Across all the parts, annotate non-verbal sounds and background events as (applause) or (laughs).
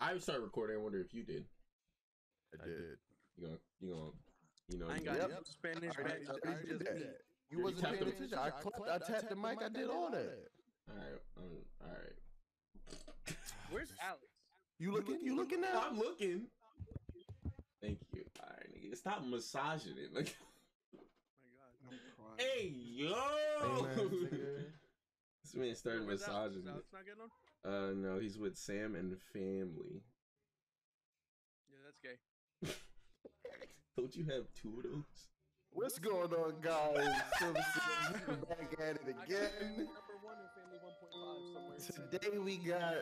I started recording. I wonder if you did. I did. You gonna, you gonna, you know. I ain't you got gonna- Yep. no Spanish I already- I already did me. that. You You wasn't tapped paying the- attention. I, clapped, I tapped the mic. I did all that. All right, um, all right. Where's Alex? You looking? You looking now? I'm looking. Thank you. All right, nigga. Stop massaging it. Like, Oh my God. hey, yo. Hey, man, (laughs) nigga. this man started massaging Is. Alex not getting on? Uh, no, he's with Sam and family. Yeah, that's gay. (laughs) Don't you have two of those? What's going on, guys? Silver City, we back at it again. Number one and family 1.5 somewhere. Today we got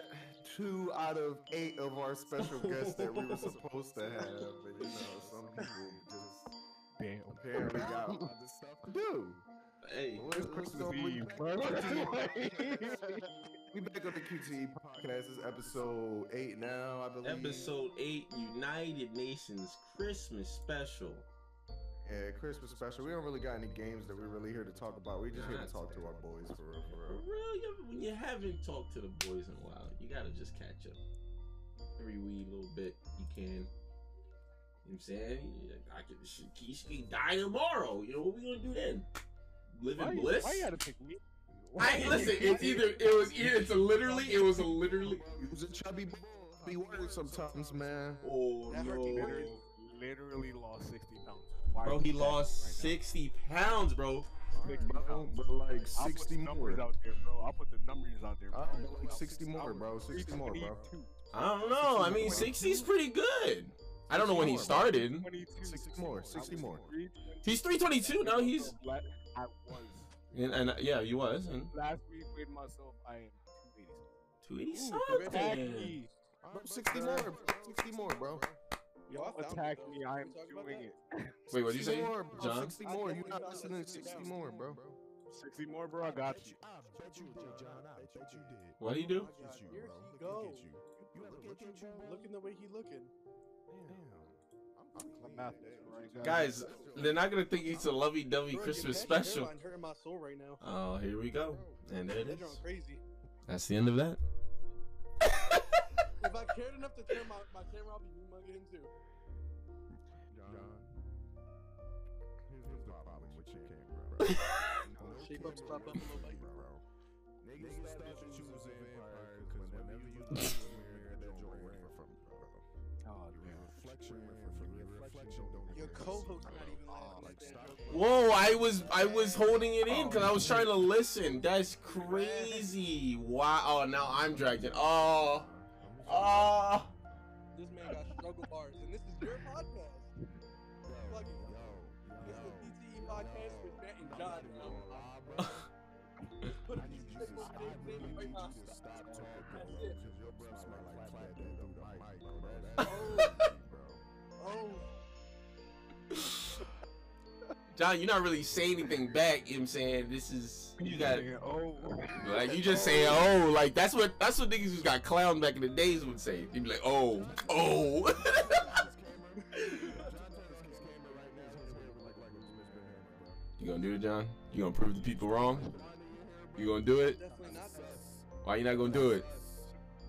two out of eight of our special guests that we were supposed to (laughs) have, but you know, some people just Damn. apparently got other stuff to do. Hey, What's, what's going Eve, on? bro. (laughs) We back on the QTE podcast. This is episode eight now, I believe. episode eight, United Nations Christmas special. Yeah, Christmas special. We don't really got any games that we're really here to talk about. We just here to talk to our boys for real, for For real. real, you, when you haven't talked to the boys in a while, you gotta just catch up. Every wee little bit you can. You know what I'm saying? I could, she, she can die tomorrow. You know what we gonna do then? Live in Why, bliss. why you gotta pick me? (laughs) I listen. It's either it was either it's a literally it was a literally. He was a chubby boy. Be worried sometimes, man. Oh That no, Literally, literally lost 60 pounds. Why bro! He lost right now? sixty pounds, bro. 60 Bro, but like I'll put 60 the numbers more. out there, bro. I'll put the numbers out there, bro. Uh, but like 60 more, bro. 60 more, bro. I don't know. I mean, 60 is pretty good. I don't know when he started. 60 more, 60 more. He's 322 now. He's Black- I was. And, and uh, yeah, he was and Last week weighed myself, I am 280. 280 Attack something. me. Bro, 60 more, bro. 60 more, bro. Yo, I found Attack me, I am We talked about doing it. (laughs) Wait, what did you 60 say, more, bro. John? 60 more. You're not listening to 60 more, bro. 60 more, bro. I got you. I bet you did, John. I bet you did. What do you do? My God, It's you, Here bro. he Look go. at you. You have a butcher, bro. Looking the way he looking. My math is right, Guys, they're not gonna think it's a lovey-dovey Christmas special. hairline hurting my soul right. Oh, here we go. And there it They're is. going crazy. That's the end of that. If I cared enough to turn my, my camera off, you'd be mugging him too. John, here's, here's the problem with your camera, bro. No Shape up, camera stop up, fool little you, bro. Niggas thought that you was a because whenever you reflection ran from you. Your reflection don't Your co-host see, not even laughing Like, stop. Whoa, I was I was holding it in oh, because I was trying to listen. That's crazy. Wow. Oh, now I'm dragged in. Oh. Oh. This man got struggle bars, and John, you're not really saying anything back. You know what I'm saying? This is you got Oh. like you just say oh like that's what that's what niggas who got clowned back in the days would say. They'd be like oh oh. (laughs) you gonna do it, John? You gonna prove the people wrong? You gonna do it? definitely not that. Why you not gonna do it?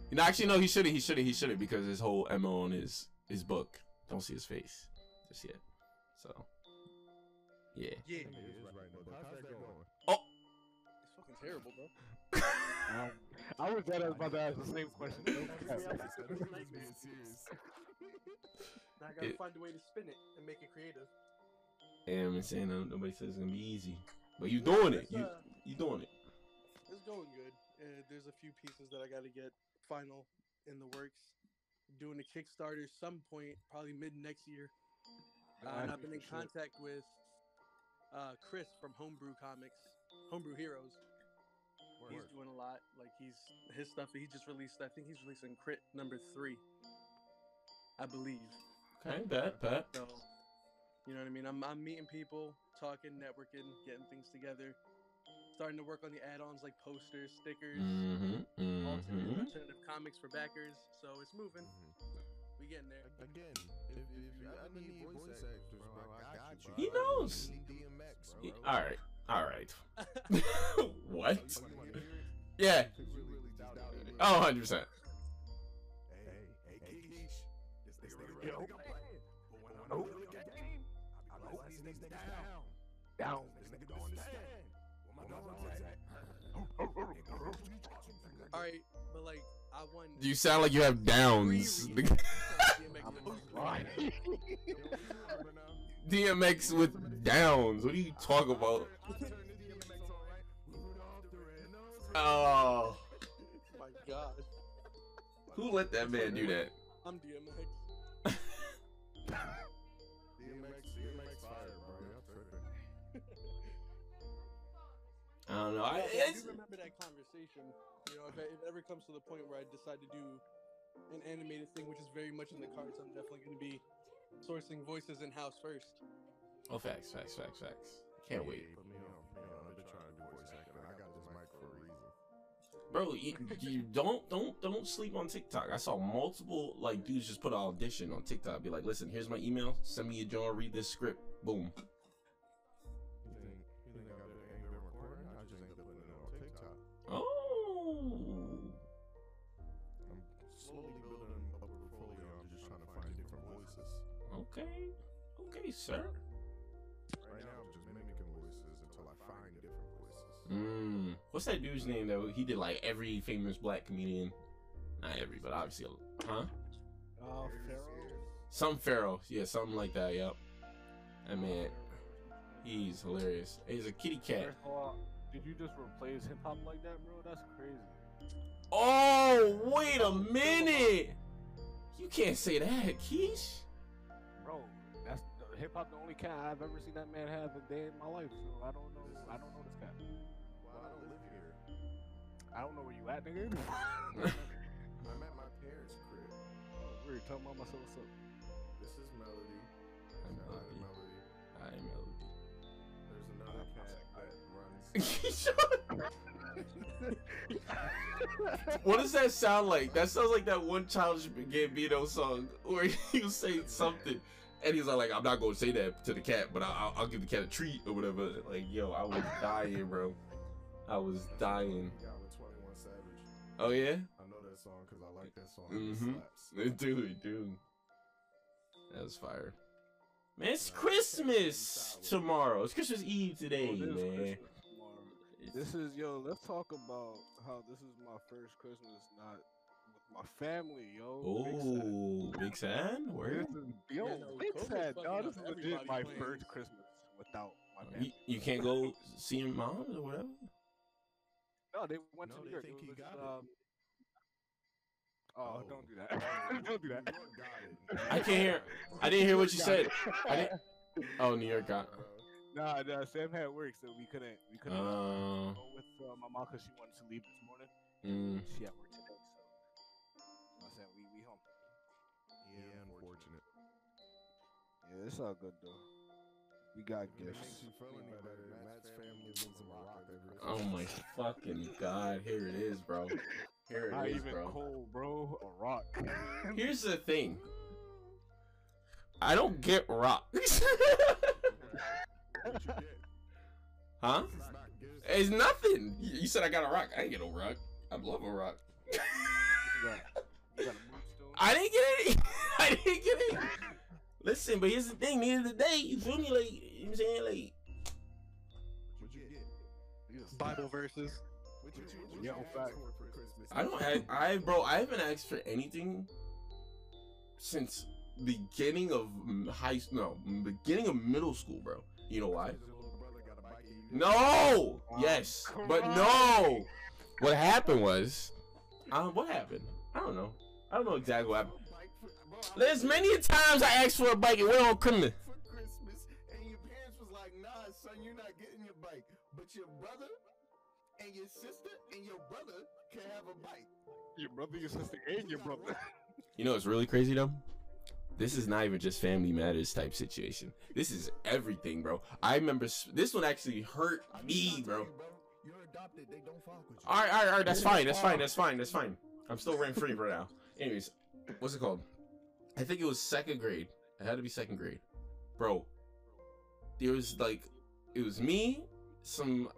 You know, actually, no. He shouldn't. He shouldn't. He shouldn't because his whole mo on his his book. Don't see his face just yet. So, yeah. Yeah, How's that going? it's fucking terrible, bro. Um, (laughs) I was that I was about to ask the same question. (laughs) (laughs) Now I gotta It- find a way to spin it and make it creative. And I'm saying uh, nobody says it's gonna be easy, but you doing it. You uh, you doing it. It's going good. Uh, there's a few pieces that I got to get final in the works. Doing a Kickstarter some point, probably mid next year. Uh, and I've been in contact with uh, Chris from Homebrew Comics, Homebrew Heroes. He's doing a lot. Like he's his stuff. He just released. I think he's releasing Crit number three. I believe. Okay, bet bet. So, you know what I mean? I'm, I'm meeting people, talking, networking, getting things together. Starting to work on the add-ons like posters, stickers, Mm-hmm. Mm-hmm. alternative comics for backers. So it's moving. We getting there. Again, if, if you ever need voice actors, bro, I got you. He knows. Need DMX, He- bro. all right, all right. (laughs) what? You wanna hear it? Yeah. 'Cause you really just doubted me. Oh, 100 percent. Hey, hey, Yo. Oh. Down. All right, (laughs) but like I won. You sound like you have downs. (laughs) DMX (laughs) with downs. What are you talking about? Oh, my God. who let that man do that? I'm DMX. DMX, DMX fire, bro. I don't know. I, I do remember that conversation. You know, if, I, if it ever comes to the point where I decide to do an animated thing, which is very much in the cards, I'm definitely going to be sourcing voices in house first. oh, facts, facts, facts, facts. Can't wait, Put me on, put me on. I've been trying to do voice acting. I got this mic for a reason. bro. You, you don't don't don't sleep on TikTok. I saw multiple like dudes just put an audition on TikTok. Be like, listen, here's my email. Send me a joint. Read this script. Boom. Okay, sir. Right now, I'm just mimicking voices until I find different voices. Mm. What's that dude's name though? He did like every famous black comedian. Not every, but obviously, a- huh? Oh, Some Pharoah. Yeah, something like that. Yep. That man, he's hilarious. He's a kitty cat. First all, did you just replace hip hop like that, bro? That's crazy. Oh, wait a minute. You can't say that, Keish. Bro, that's hip hop the only cat I've ever seen that man have a day in my life. So I don't know. I don't know this cat. Well, I don't live here. I don't know where you at, nigga. (laughs) (laughs) I'm at my parents' crib. Oh, weird. Tell mama so what's up. This is Melody. I'm Shout out to Melody. Melody. I Melody. There's another cat that runs. (laughs) what does that sound like? That sounds like that one Childish Gambino song where he was saying something, and he's like, "I'm not gonna say that to the cat, but I'll, I'll give the cat a treat or whatever." Like, yo, I was (laughs) dying, bro. I was dying. Got with 21 Savage. Oh yeah, I know that song because I like that song. It Mhm. slaps. (laughs) dude, dude, that was fire. Man, it's Christmas tomorrow. It's Christmas Eve today, Oh, this is man. Christmas. This is yo. Let's talk about how this is my first Christmas not my family, yo. Oh, Big Sad, word. This is, yo, Yeah, no, big COVID's sad, dog. This is legit my plans. first Christmas without my You, family. you can't go see your mom or whatever. No, they went No, to New York. think he was, got it. um, Oh, Oh. don't do that. (laughs) don't do that. New York got it. (laughs) I can't hear. I didn't hear what you said. I didn't. Oh, New York got. Nah, nah, Sam had work, so we couldn't we couldn't uh, Uh, go with uh, my mom because she wanted to leave this morning. mm, She at work Yeah, it's all good though. We got it gifts. makes you feel any better, Matt's family lives in Morocco. oh my fucking god! Here it is, bro. Here Not it is, even bro. cold, bro. A rock. (laughs) (laughs) Here's the thing. I don't get rocks. (laughs) What you get? huh? Not. It's nothing. You you said I got a rock. I ain't get no rock. I love a rock. you got, you got a. I didn't get any. I didn't get any. Listen, but here's the thing. The end of the day, you feel me? Like, you know what I'm saying? Like, What you get? Bible verses. What you, what Yeah, you in fact. for for Christmas? I don't. I, I, bro, I haven't asked for anything since beginning of high. School no, beginning of middle school, bro. You know why? Your little brother got a bike and you No. Yes, but no. What happened was, um, what happened? I don't know. I don't know exactly what happened. There's many times I asked for a bike and went on criminal. for Christmas, and your parents was like, "Nah, son, you're not getting your bike, but your brother and your sister and your brother can have a bike." Your brother, your sister, and your brother. (laughs) You know what's really crazy though? This is not even just family matters type situation. This is everything, bro. I remember this one actually hurt me, I'll bro. you, You're adopted. They don't fuck with you. All right, all right, all right. That's fine. That's fine. That's fine. That's fine. I'm still rent free right now. Anyways, what's it called? I think it was second grade. It had to be second grade, bro. There was like, it was me, some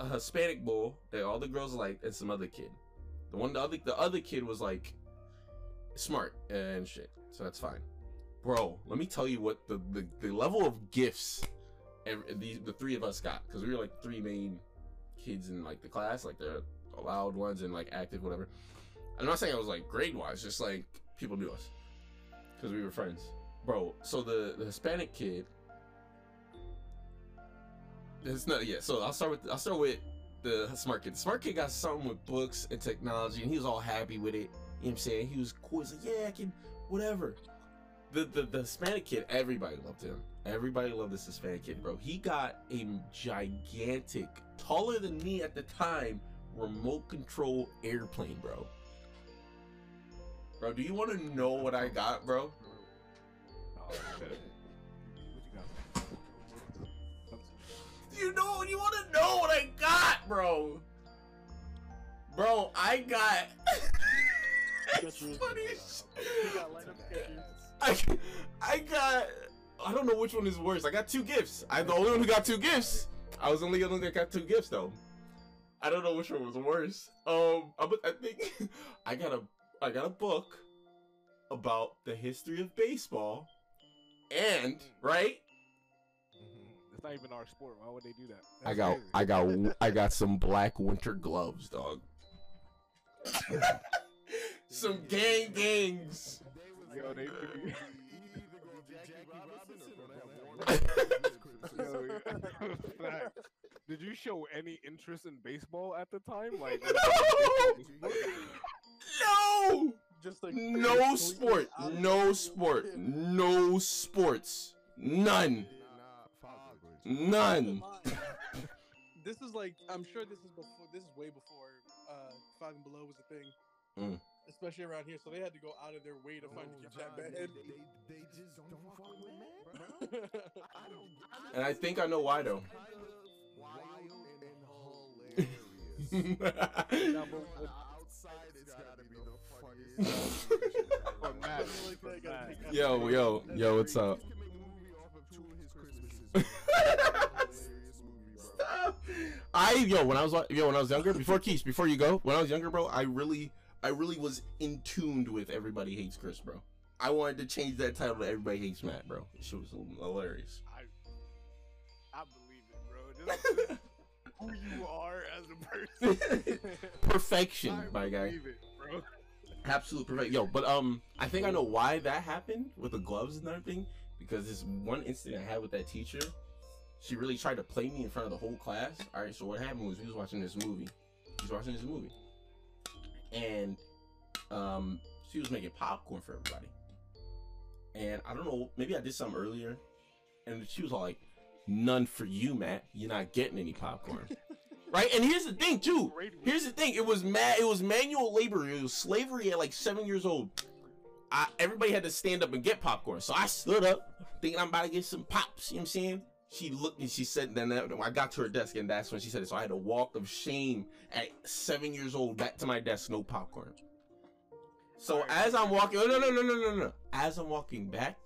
a Hispanic boy that all the girls liked, and some other kid. The one, the other, the other kid was like smart and shit, so that's fine. Bro, let me tell you what the the, the level of gifts every, the the three of us got because we were like three main kids in like the class, like the allowed ones and like active whatever. I'm not saying I was like grade wise, just like people knew us because we were friends, bro. So the the Hispanic kid. It's not yeah. So I'll start with I'll start with the smart kid. Smart kid got something with books and technology, and he was all happy with it. You know what I'm saying? He was cool. He's like, yeah, I can, whatever. The, the the Hispanic kid, everybody loved him. Everybody loved this Hispanic kid, bro. He got a gigantic, taller than me at the time, remote control airplane, bro. Bro, do you want to know what I got, bro? Oh, shit. You know, you want to know what I got, bro? Bro, I got. (laughs) it's funny shit. got light up (laughs) Skechers. I, I got. I don't know which one is worse. I got two gifts. I'm the only one who got two gifts. I was only the only one that got two gifts, though. I don't know which one was worse. Um, I, but I think (laughs) I got a I got a book about the history of baseball, and right, It's not even our sport. Why would they do that? I got crazy. I got I got some black winter gloves, dog. some gang gangs. Yo, they You do. either gonna be Jackie Robinson or gonna have one of those. Fact. Did you show any interest in baseball at the time? Like, No, Just like no sport, no sport, no sports, none, none. (laughs) This is like I'm sure this is before. This is way before uh, Five and Below was a thing, Mm. especially around here. So they had to go out of their way to find a that bad. They, they, they just don't fuck with Matt, bro. (laughs) I don't. (laughs) And I think I know why though. Kind of wild and hilarious. Nah, but- but- Outside, gotta be the funniest. For (laughs) Matt, Like for that, gotta Matt. take that Yo, yo, yo, what's up? This can make a movie off of two of his Christmases. (laughs) hilarious movie, bro. I yo when I was yo when I was younger before Keith before you go when I was younger bro I really I really was in tuned with Everybody Hates Chris bro I wanted to change that title to Everybody Hates Matt bro it was hilarious I, I believe it, bro. (laughs) This is (laughs) who you are as a person. (laughs) perfection I my guy. it, bro. absolute perfect yo but um I think I know why that happened with the gloves and everything because this one incident I had with that teacher she really tried to play me in front of the whole class. All right so what happened was we was watching this movie. He was watching this movie. And um she was making popcorn for everybody. And i don't know maybe i did something earlier and she was all like none for you matt. You're not getting any popcorn. (laughs) Right? And here's the thing too. Here's the thing. It was ma- it was manual labor. It was slavery at like seven years old. I, everybody had to stand up and get popcorn. So i stood up thinking i'm about to get some pops. You know what i'm saying? She looked and she said then i got to her desk and that's when she said it. So i had a walk of shame at seven years old back to my desk no popcorn. So as i'm walking oh, no no no no no no. As i'm walking back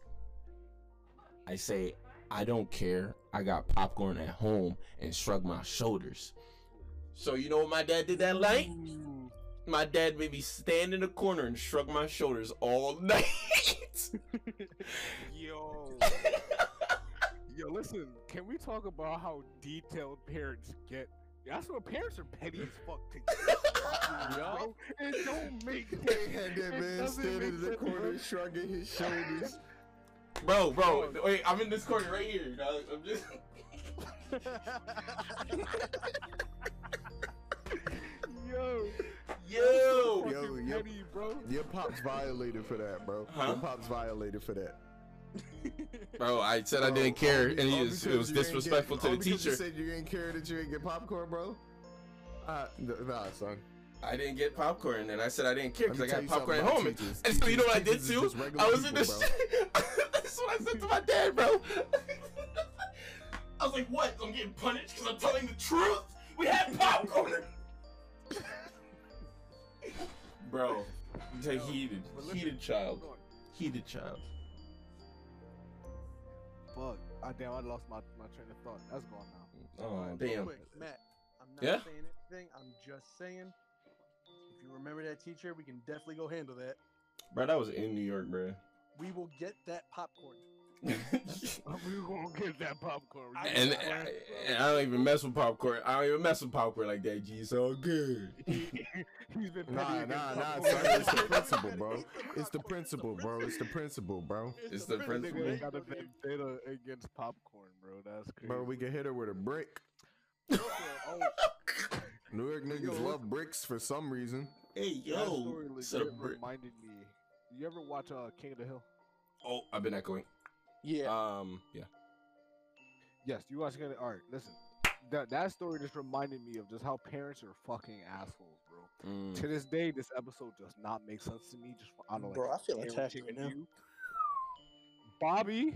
i say i don't care i got popcorn at home and shrug my shoulders so you know what my dad did that night mm. my dad made me stand in the corner and shrug my shoulders all (laughs) night. Yo. (laughs) Yo, listen, can we talk about how detailed parents get? That's what parents are petty as fuck to get. (laughs) Yo, it don't make sense. They had that man standing in the corner shrugging his shoulders. Bro, bro, wait, I'm in this corner right here. Dog. I'm just. (laughs) Yo, Yo, Yo, yo. petty, bro. Your pops violated for that, bro. Huh? Your pops violated for that. (laughs) bro, I said I didn't care, all and he was, it was disrespectful get, to all the teacher. You said you didn't care that you didn't get popcorn, bro. Uh, nah, son. I didn't get popcorn, and I said I didn't care because I got popcorn at home. And, teachers. and so you know what I did too? I was in the. (laughs) That's what I said to my dad, bro. (laughs) I was like, "What? I'm getting punished because I'm telling the truth. We had popcorn." (laughs) bro, he's a heated, heated child, heated child. Fuck. Ah, damn, I lost my, my train of thought. That's gone now. Oh damn. quick, Matt, I'm not Yeah? saying anything. I'm just saying. If you remember that teacher, we can definitely go handle that. bro, that was in New York, bro. We will get that popcorn. (laughs) we gonna get that popcorn. I- and, and I don't even mess with popcorn. I don't even mess with popcorn like that. G, it's all good. (laughs) He's been Nah, nah, nah, popcorn. son. It's the (laughs) principle, bro. It's the principle, bro. It's the principle, bro. It's the Nigga principle. ain't got a vendetta against popcorn, bro. That's crazy. Bro, we can hit her with a brick. New York niggas love bricks for some reason. Hey, that yo. story set legit up reminded me. You ever watch uh, King of the Hill? Oh, I've been echoing. yeah. Um, yeah. Yes, you watch King of the All right, listen. That that story just reminded me of just how parents are fucking assholes, bro. Mm. To this day, this episode does not make sense to me. Just out of like Bro, I feel attacked right now. view. Bobby,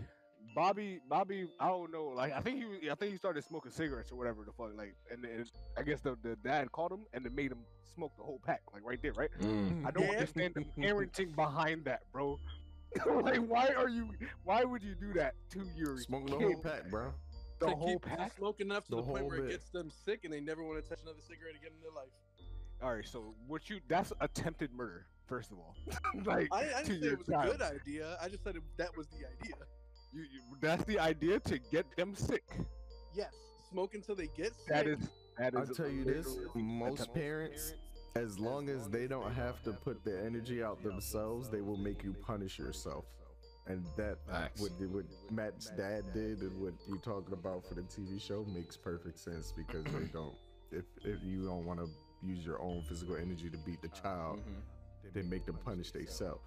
Bobby, Bobby. I don't know. Like I think he, I think he started smoking cigarettes or whatever the fuck. Like, and then I guess the, the dad caught him and then made him smoke the whole pack, like right there, right? Mm. I don't Yeah. understand the parenting behind that, bro. (laughs) like, why are you? Why would you do that to your Smoking the whole pack, bro. The to whole keep pack. smoke enough to The the, point where bit. it gets them sick and they never want to touch another cigarette again in their life. All right, so what you? That's attempted murder, first of all. (laughs) like, I, I didn't say it was child. a good idea. I just said it, that was the idea. You, you, that's the idea to get them sick. Yes, smoke until they get sick. That is. That is. I'll tell you this: most parents, as long as they don't have to put the energy out themselves, they will make you punish yourself. And that Facts. what, what Matt's dad did and what you're talking about for the TV show makes perfect sense because they don't. If if you don't want to use your own physical energy to beat the child, Mhm. they make them punish themselves.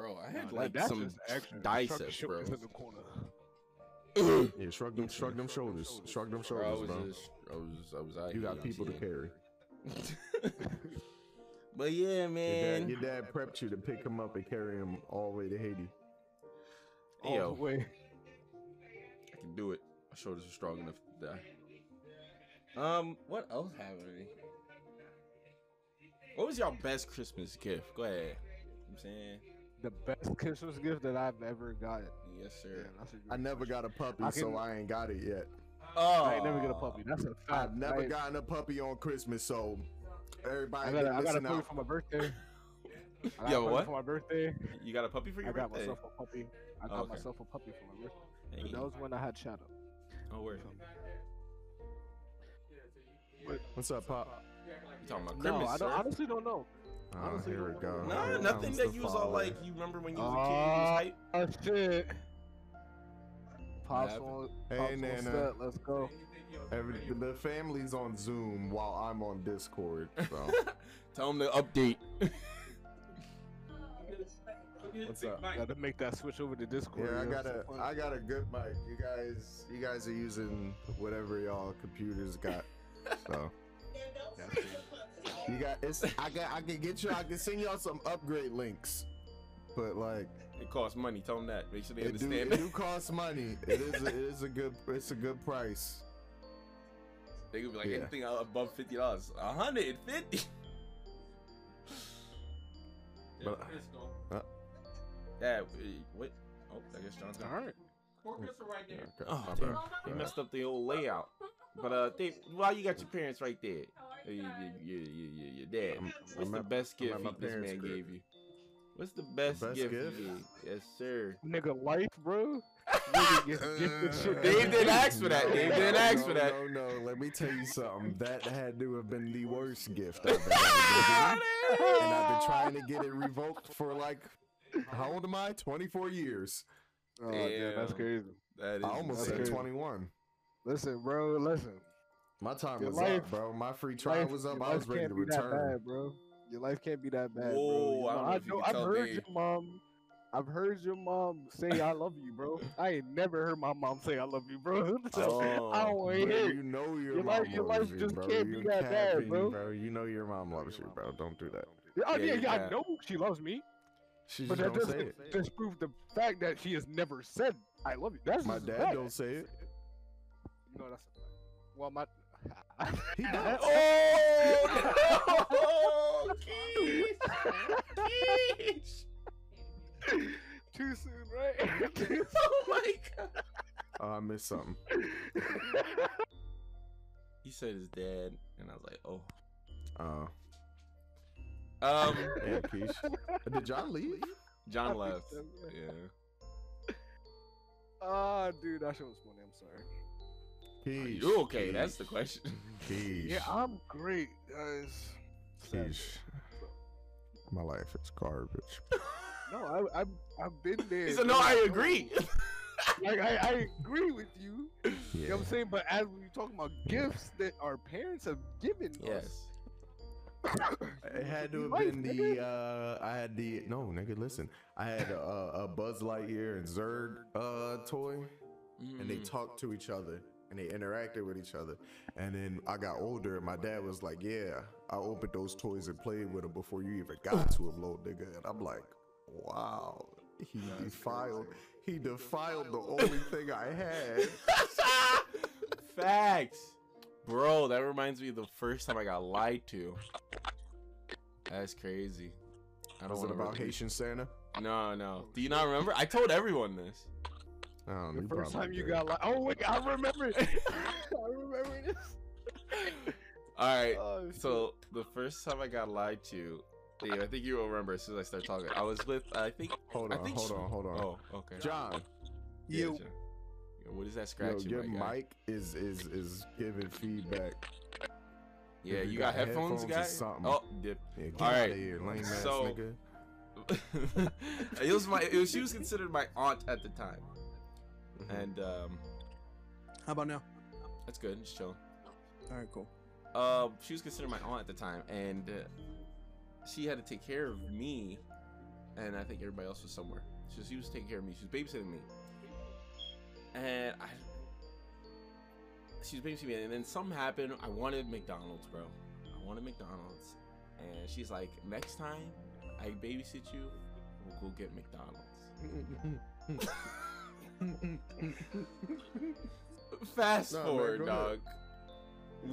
Bro, I had that- like that's some just extra. dice Shrug bro. in the corner. (clears throat) Yeah, shrug them, shrug them shoulders, shrug them shoulders, Bro, I was bro. just, I was, I was out You here, got people to carry. (laughs) but yeah, Your man. dad, your dad prepped you to pick him up and carry him all the way to Haiti. All Yo. the way. I can do it. My shoulders are strong enough to die. Um, what else happened? What was your best Christmas gift? Go ahead. You know I'm saying, The best (laughs) Christmas gift that I've ever got. yes, sir. that's a good I never got a puppy, I so I ain't got it yet. Oh, I ain't never get a oh. puppy. That's a fact. I've never I, gotten a puppy on Christmas, so everybody I got a, I got a listen puppy out. for my birthday. (laughs) I got Yo, a puppy what? For my birthday, You got a puppy for your I your got birthday? myself a puppy. I got Oh, okay. myself a puppy for my birthday. Hey. That was when I had Shadow. Oh, word. What's up, Pop? You talking about No, Christmas? I don't, honestly don't know. Oh, Honestly, here we don't go. know. Nah, Here nothing that you was all like. You remember when you was a kid? You was ah, hype. Oh, shit. Pops happened? on, Hey, pops on Nana. set. Let's go. Every, the family's on Zoom while I'm on Discord. So (laughs) Tell them to update. what's up? Got to make that switch over to Discord. Yeah, I got a So. I got a good mic. You guys you guys are using whatever y'all computers got. (laughs) So That's crazy. You got it's I got I can get you I can send y'all some upgrade links. But like It costs money. Tell them that. Make sure they it do, understand it do (laughs) cost money. It is a, it is a good it's a good price. They could be like Yeah. anything above fifty dollars. A hundred and fifty. (laughs) But- uh, Yeah. What? Oh, I guess John's gone. All right. okay, Oh, my damn. bad. He messed up the whole layout. But uh, Dave, while you got your parents right there, uh, your, your, your, your, your dad, I'm- what's I'm the at- best gift my he, this man crib. gave you? What's the best, Best gift, gift? he? Yes, sir. Nigga, life, bro. (laughs) Nigga gets gifted. Dave didn't ask for that. Dave didn't ask for that. No, no, let me tell you something. That had to have been the worst gift I've ever been (laughs) given. And I've been trying to get it revoked for like, how old am I? 24 years. Oh, damn, that's crazy. That is I almost That's said crazy. 21. Listen, bro. Listen. My time Your was life- up, bro. My free trial life- was up. I was ready to return. bad, bro. Your life can't be that bad, Whoa, bro. I know can I've heard Dave. your mom. I've heard your mom say I love you, bro. I ain't never heard my mom say I love you, bro. (laughs) So, I oh, don't want to hear you know your, Your mom life- your life you, just bro. can't you be that bad, be, bro. You know your mom loves you, bro. Don't do that. Oh Yeah, yeah, yeah. I know she loves me, She but that doesn't disprove the fact that she has never said I love you. That's My dad don't say it. No, that's a. Well, my. (laughs) He does. (laughs) Oh no! (laughs) Keith! Keith! Too soon, right? Oh my god! Oh, I missed something. He said his dad, and I was like, oh. Uh, Um, Yeah, Keish. Did John leave? John left. yeah. Yeah. Ah, dude, that shit was funny. I'm sorry. Keish. You okay? That's the question. Keish. Yeah, I'm great, guys. Sad Keish. shit. My life is garbage. (laughs) No, I, I've I've been there. He said, "No. I agree." (laughs) Like I, I agree with you. You know what I'm saying? But as we're talking about gifts that our parents have given yes. us, It (coughs) had to have Life, been nigga. the uh I had the no nigga listen I had a, a Buzz Lightyear and Zurg uh toy and they Mm. talked to each other and they interacted with each other and then I got older and my dad was like yeah I opened those toys and played with them before you even got to them little nigga and I'm like wow he defiled he defiled the only thing I had (laughs) Facts. Bro, that reminds me of the first time I got lied to. That's crazy. I don't was it want about Haitian Santa No, no. Do you not remember? I told everyone this. Know, the first time you did. got like, oh wait, I remember it. (laughs) I remember this. All right. Oh. So the first time I got lied to, I think you will remember as soon as I start talking. I was with, I think. hold on think hold on hold on Oh, okay. John Yeah, You. John. What is that Yo, scratching? your my guy? mic is is is giving feedback. Yeah, you you got, got headphones, headphones guy. something. Oh, dip. Yeah, get All out of here, lame ass so- nigga. (laughs) it was my. It was, she was considered my aunt at the time, Mhm. and um, How about now? that's good. Just chilling. All right, cool. Uh, she was considered my aunt at the time, and uh, she had to take care of me, and I think everybody else was somewhere. So she was taking care of me. She was babysitting me, and I. She was babysitting me, and then something happened. I wanted McDonald's, bro. I wanted McDonald's, and she's like, "Next time I babysit you, we'll go get McDonald's." (laughs) Fast Nah, forward, go dog. ahead.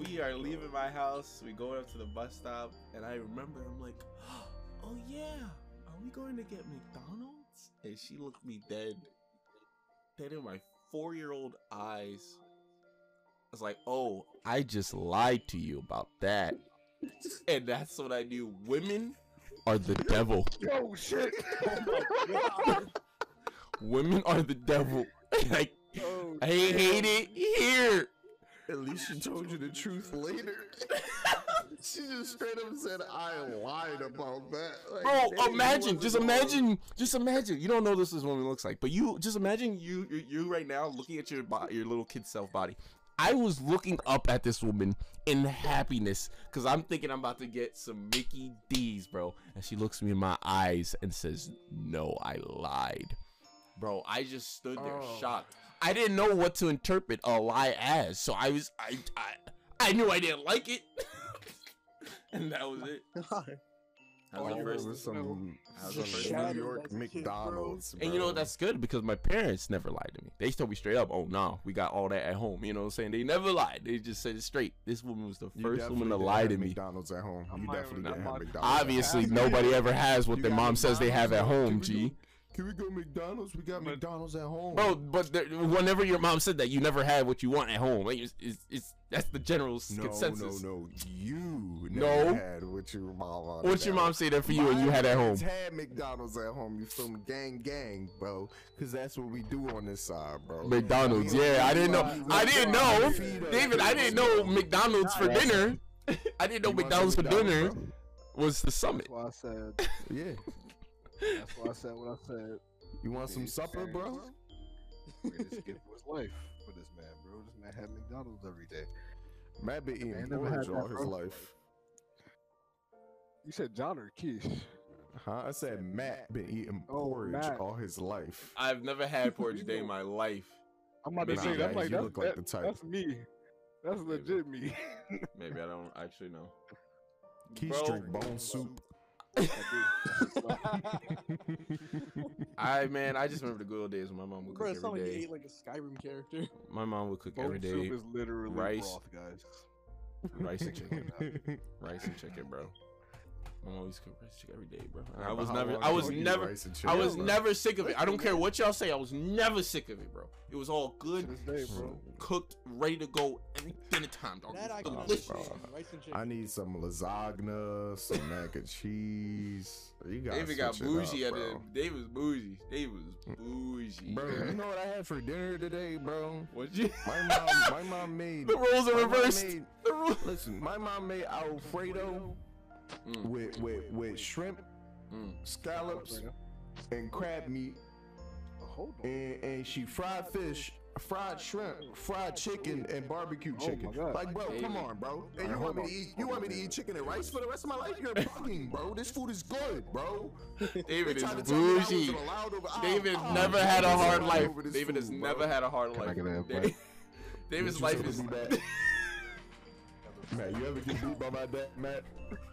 We are leaving my house. We going up to the bus stop, and I remember I'm like, (gasps) "Oh yeah, are we going to get McDonald's?" And she looked me dead, dead in my four-year-old eyes. I was like, "Oh, I just lied to you about that," (laughs) and that's what I knew. Women are the devil. Yo, shit. (laughs) Oh, Women are the devil. (laughs) like, Oh, I hate it here. At least she told you the truth later. (laughs) she just straight up said, "I lied about that." Like, Bro, imagine, just wasn't wrong. imagine, just imagine. You don't know this is what it looks like, but you just imagine you, you, you right now looking at your body, your little kid self body. I was looking up at this woman in happiness because I'm thinking I'm about to get some Mickey D's, bro. And she looks me in my eyes and says, "No, I lied." Bro, I just stood there Oh. shocked. I didn't know what to interpret a lie as, so I was, I, I, I knew I didn't like it, (laughs) and that was it. That was Oh, first- was some, That was first New York as bro. McDonald's. And you know bro. that's good because my parents never lied to me. They told me straight up, "Oh no, we got all that at home." You know what I'm saying? They never lied. They just said it straight. This woman was the first woman to lie to me. McDonald's at home. I You definitely not didn't have McDonald's. Obviously, nobody ever has what You their got mom says they have at home. G, go- Can we go McDonald's? We got McDonald's at home. bro. But there, whenever your mom said that, you never had what you want at home. Like, it's, it's, it's that's the general s- no, consensus. no, no. You No. never had what your mom wanted What's your mom home. say that for you and you had at home? had McDonald's at home. You feel me? Gang, gang, bro. Because that's what we do on this side, bro. McDonald's, We- yeah. I didn't know. I didn't we know, David. I didn't know. McDonald's for dinner. I didn't know You want some McDonald's for dinner was the summit. That's why I said. Yeah. That's why I said what I said. You want some supper, bro? parents- Greatest gift was life for this man, bro. This man had McDonald's every day. Matt been eating Man, never had porridge all his bro. life. You said John or Keith? Huh? I said Matt been eating Oh, porridge Matt. all his life. I've never had (laughs) porridge a day in my life. I'm about to Nah, say guys, that's like you that's, look like that- the type. that's me. That's legit me. Maybe I don't actually know. Keys Bro. drink bone soup. I man, I just remember the good old days when my mom would Bro, cook it sounded like you ate like a Skyrim character. My mom would cook Bone every soup is literally rice. broth, guys. Rice and chicken. (laughs) Rice and chicken, bro. I'm always cook rice and chicken every day, bro. And I was never, I was never, rice I was bro? never sick of it. I don't care what y'all say. I was never sick of it, bro. It was all good, day, bro. cooked, ready to go every dinner time, dog. That I It can was understand. delicious. bro. Rice and chicken. I need some lasagna, some mac and cheese. You got David got bougie up, at bro. the. David was bougie. David was bougie. Bro, you know what I had for dinner today, bro? what you? My mom, my mom made. (laughs) The rules are reversed. made- The rules. listen, my mom made Alfredo Mm, with with with shrimp, mm. scallops, and crab meat, Hold on. and and she fried fish. Fried shrimp, fried chicken, and barbecue Oh chicken. God. like, bro, come on, bro. And Alright, you want me to eat? You want me to eat chicken and rice for the rest of my life? You're (laughs) bugging, bro. This food is good, bro. David is tried to tell me I bougie. over- David never had a hard life. over this David has bro. never had a hard Can life. get that, Da- bud? David's life said is. (laughs) Matt? You ever get beat by my dad, Matt?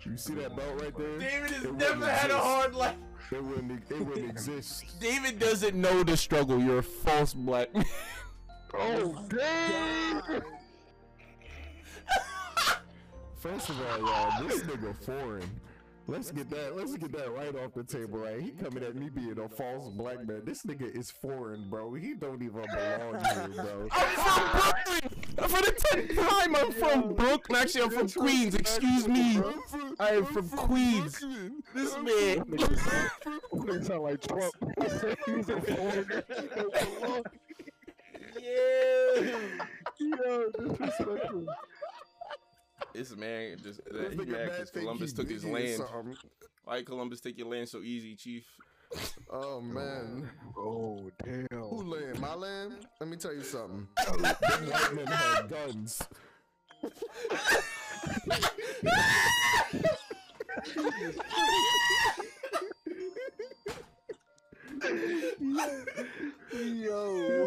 You see that belt right there? David has never had a hard life. It wouldn't. It wouldn't exist. (laughs) David doesn't know the struggle. You're a false black man. Oh (laughs) damn! First of all, y'all, this nigga foreign. Let's get that. Let's get that right off the table, right? He coming at me being a false black man. This nigga is foreign, bro. He don't even belong here, bro. (laughs) I'm from Brooklyn. For the tenth time, I'm from Brooklyn. Actually, I'm from Queens. Excuse me. I am from Queens. This man. Nigga sound like Trump. He (laughs) said he's a foreigner. (laughs) Yeah. Yo, disrespectful. This man just This he nigga mad mad 'cause think Columbus took his land. something. Why Columbus take your land so easy, Chief? Oh man. Oh damn. Who land? My land? Let me tell you something. (laughs) Them white men had guns. (laughs) (laughs) Yo,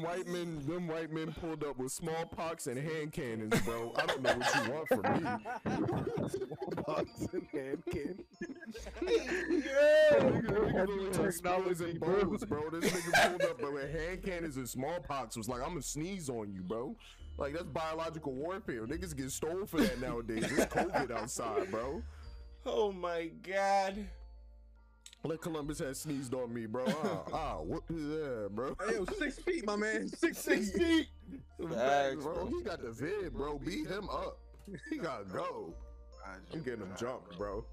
them, them white men, them white men pulled up with smallpox and hand cannons, bro. I don't know what you want from me. smallpox and hand cannons. Yeah, nigga, nigga Heavy really technology, and bro. bows, bro. This nigga pulled up bro, with hand cannons and smallpox. Was like, I'm gonna sneeze on you, bro. Like that's biological warfare. Niggas get stole for that nowadays. It's COVID outside, bro. Oh my God. Like Columbus had sneezed on me, bro. Ah, ah, whoop his ass, bro. Hey, yo, six feet, my man. Six (laughs) Six feet. feet. Facts, Facts, bro. bro. He got the vid, bro. Beat him up. He gotta go. I'm getting him jumped, bro.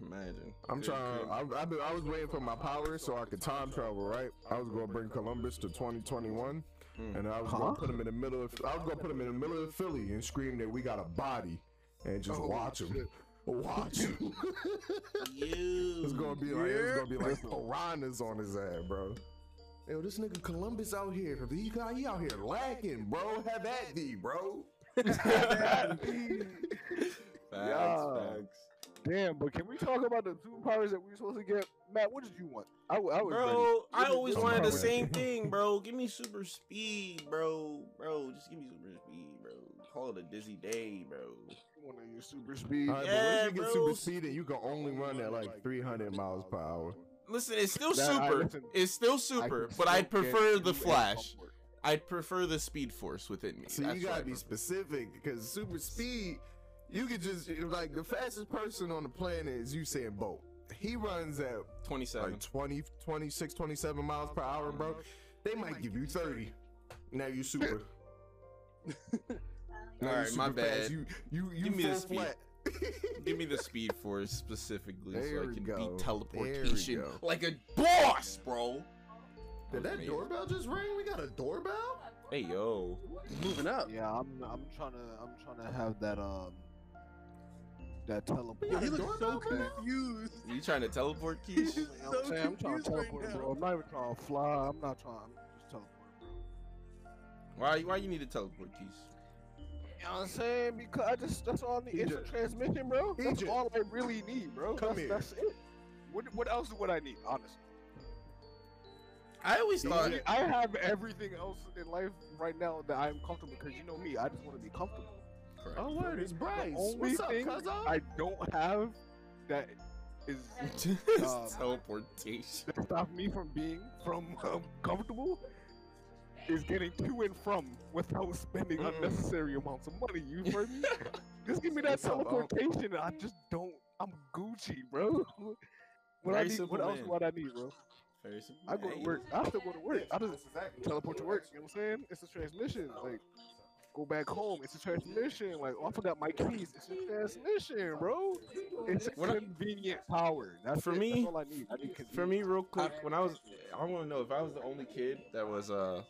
Imagine. I'm trying. I, I, been- I was waiting for my power so I could time travel, right? I was gonna bring Columbus to 2021, Mm. and I was gonna put him in the middle of. I was gonna put him in the middle of Philly and scream that we got a body, and just Oh, watch him. shit. Watch him. You. it's gonna be like it's gonna be like piranhas on his ass, bro. Yo, this nigga Columbus out here. He, got- he out here lacking, bro. Have at thee, bro. Facts, Yeah. facts. Damn, but can we talk about the two powers that we were supposed to get? Matt, what did you want? I, w- I was. Bro, I always I'm wanted the same thing, bro. Give me super speed, bro. Bro, just give me super speed, bro. Call it a dizzy day, bro. You want to use super speed? All right, Yeah, but what if you get bro. super speed and you can only run at like 300 miles per hour? Listen, it's still That- I- super. listen, it's still super, can but still I'd prefer the Flash. I'd prefer the Speed Force within me. So That's you gotta be specific because super speed, you could just like the fastest person on the planet is Usain Bolt. He runs at 27. like 20, 26, 27 miles per hour, bro. They might give you 30. Now you super. (laughs) Now you Alright, my super fast. bad. You you you Give me the speed. flat. (laughs) Give me the (laughs) Speed Force specifically so I can go. beat teleportation like a boss, bro. Did that Amazing. doorbell just ring? We got a doorbell? Hey yo. Moving up. Yeah, I'm I'm trying to I'm trying to have that um that teleport. Yo, he looks so doorbell, man? confused. (laughs) You trying to teleport, Keish? He's You know I'm so saying? I'm trying to confused right teleport, now. bro. I'm not even trying to fly. I'm not trying. I'm just teleport, bro. why why you need to teleport, Keish? You know what I'm saying? Because I just that's all I need. Instant transmission, bro. That's Egypt. all I really need, bro. Come that's, here. that's it. What what else would I need? Honestly, I always thought Egypt. I have everything else in life right now that I'm comfortable. Because you know me, I just want to be comfortable. Correct. Oh, word, it's Bryce. The only What's up, thing cuzzo? I don't have that is (laughs) um, teleportation. that stop me from being from um, comfortable is getting to and from without spending Mm-mm. unnecessary amounts of money. You heard me? (laughs) just give me that Unc? teleportation. I just don't I'm Gucci, bro. (laughs) What Very I need, what else what I need, bro? Very simple. I go to work. I still go to work. I just teleport to work. You know what I'm saying? It's a transmission. Like, go back home. It's a transmission. Like, oh, I forgot my keys. It's a transmission, bro. It's a convenient power. That's For it. me- That's all I need. I need For me, real quick, when I was, I want to know if I was the only kid that was uh,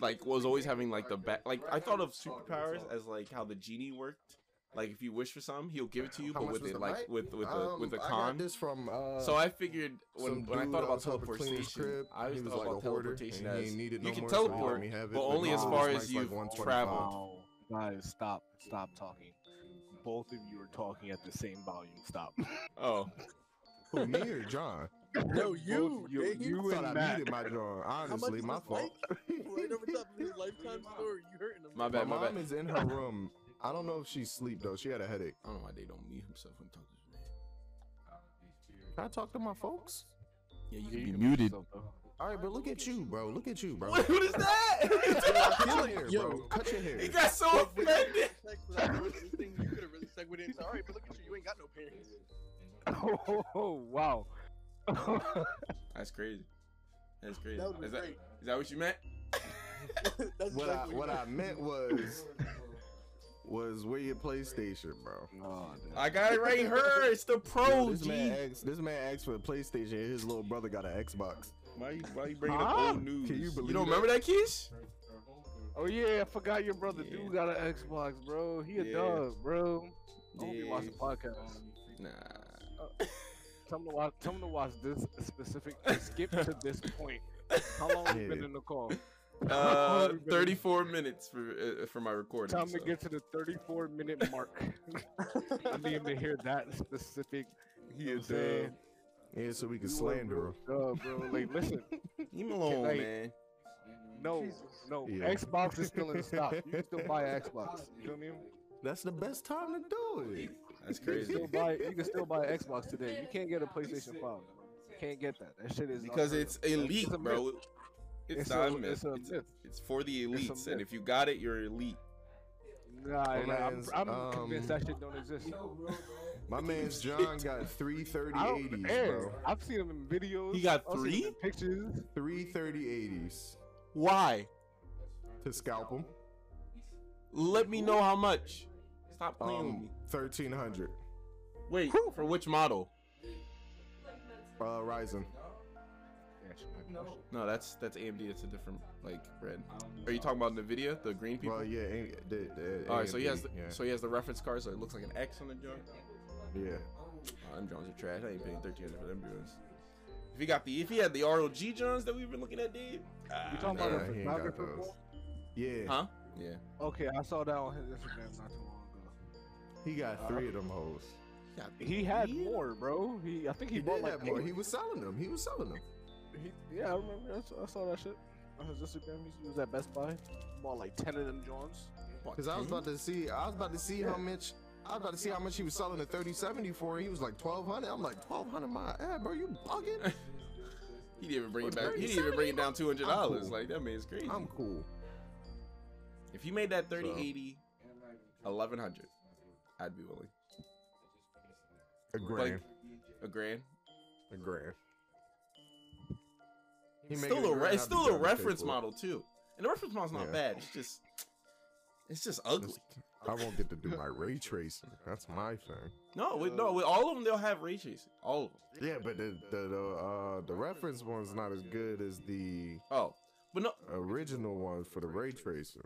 like was always having like the back. Like I thought of superpowers as like how the genie worked. Like if you wish for something, he'll give it to you, How but with it the like mic? with with the Um, with the I got con. this from. Uh, So I figured when, some when I thought about was helping clean his teleportation. I was was thought like about a hoarder, teleportation as needed you no can more, so teleport, me have it, but but only now as far as you've 125. traveled. Guys, stop. Stop talking. Both of you are talking at the same volume. Stop. Oh, Who, me or John? No, (laughs) you, you, you I and I Matt. muted my John. (laughs) Honestly, my fault. mic? right over top of his (laughs) lifetime story. You hurting him? my My bad, my mom bad. is in her room. I don't know if she's asleep though. She had a headache. I don't know why they don't mute himself when talking to this man. Can I talk to my folks? Yeah, you can be muted. All right, but look at you, bro. Look at you, bro. What, what is that? Cut your hair, Yo. bro. Cut your hair. he got so Wait, wait, offended. Text without you could have really segued into. All right, but look at you. You ain't got no parents. Oh, wow. (laughs) That's crazy. That's crazy. That would is, that, great. is that what you meant? (laughs) (laughs) That's What I exactly what I meant was was where your PlayStation, bro. Oh. I got it right here. It's the Yo, pro. this G. man asked this man asked for a PlayStation. and His little brother got an Xbox. Why you why you bringing Huh? up old news? Can you believe don't that? remember that, Keish? Oh yeah, I forgot your brother Yeah. dude got an Xbox, bro. He a Yeah. dog, bro. I hope he Yeah. watch the podcast. Nah. Uh, Tell them to watch. Tell him to watch this specific. Skip to this point. How long have you been in the call? Uh, 34 minutes for uh, for my recording. Time to get to the 34 minute mark. I need him to hear that specific. He is what saying? Yeah, so we can You slander him. real dog, bro. Like, listen, (laughs) Leave him alone, Like- man. no, no. Yeah. Xbox is still in stock. You can still buy an (laughs) Xbox. You feel me? That's the best time to do it. That's You can crazy. buy. You can still buy an Xbox (laughs) today. You can't get a PlayStation 5. You can't get that. That shit is Because unheard it's of. elite, a bro. It's, It's not a- a myth. it's a It's, myth. it's for the elites, and if you got it, you're elite. Nah, My nah, I'm, I'm um, convinced that shit don't exist. My man's John got (laughs) three thirty eighties, bro. I've seen him in videos. He got I've seen him three? in pictures. Three thirty eighties Why? to scalp him. Let me know how much. Stop playing with Um, me. Thirteen hundred. Wait, for which model? Uh, Ryzen. No, that's that's AMD. It's a different like red. Are you talking about Nvidia, the green people? Well, yeah. ain't- The, the, All right, so he has the, yeah. so he has the reference card, so it looks like an X on the joint. yeah. Oh, them Jones are trash. I ain't paying thirteen hundred for them Jones. If he got the, if he had the ROG Jones that we've been looking at, Dave. You talking Nah, about a he photographer? Yeah. Huh? Yeah. Okay, I saw that on his Instagram not too long ago. He got three of them hoes. He, got He had more, bro. He, I think he, He, bought did like have more. He was selling them. He was selling them. He, yeah, I remember. I saw, I saw that shit on his Instagram. He was at Best Buy. Bought like ten of them Johns. Cause I was about to see. I was about to see how much. I was about to see how much he was selling the 3070 for. He was like 1200. I'm like 1200 my eh, bro. You bugging? (laughs) He didn't even bring it back. He didn't even bring it down two hundred dollars. cool. Like that man's crazy. I'm cool. if he made that 30, So- 1100, I'd be willing. A grand. A grand. A grand. He It's still a, re- it's still a down to pay reference model too, and the reference model's not Yeah. bad. It's just, it's just ugly. I won't get to do my ray tracing. That's my thing. No, with, no, with all of them they'll have ray tracing. All of them. Yeah, but the the the, uh, the reference one's not as good as the Oh, but no, original one for the ray tracing.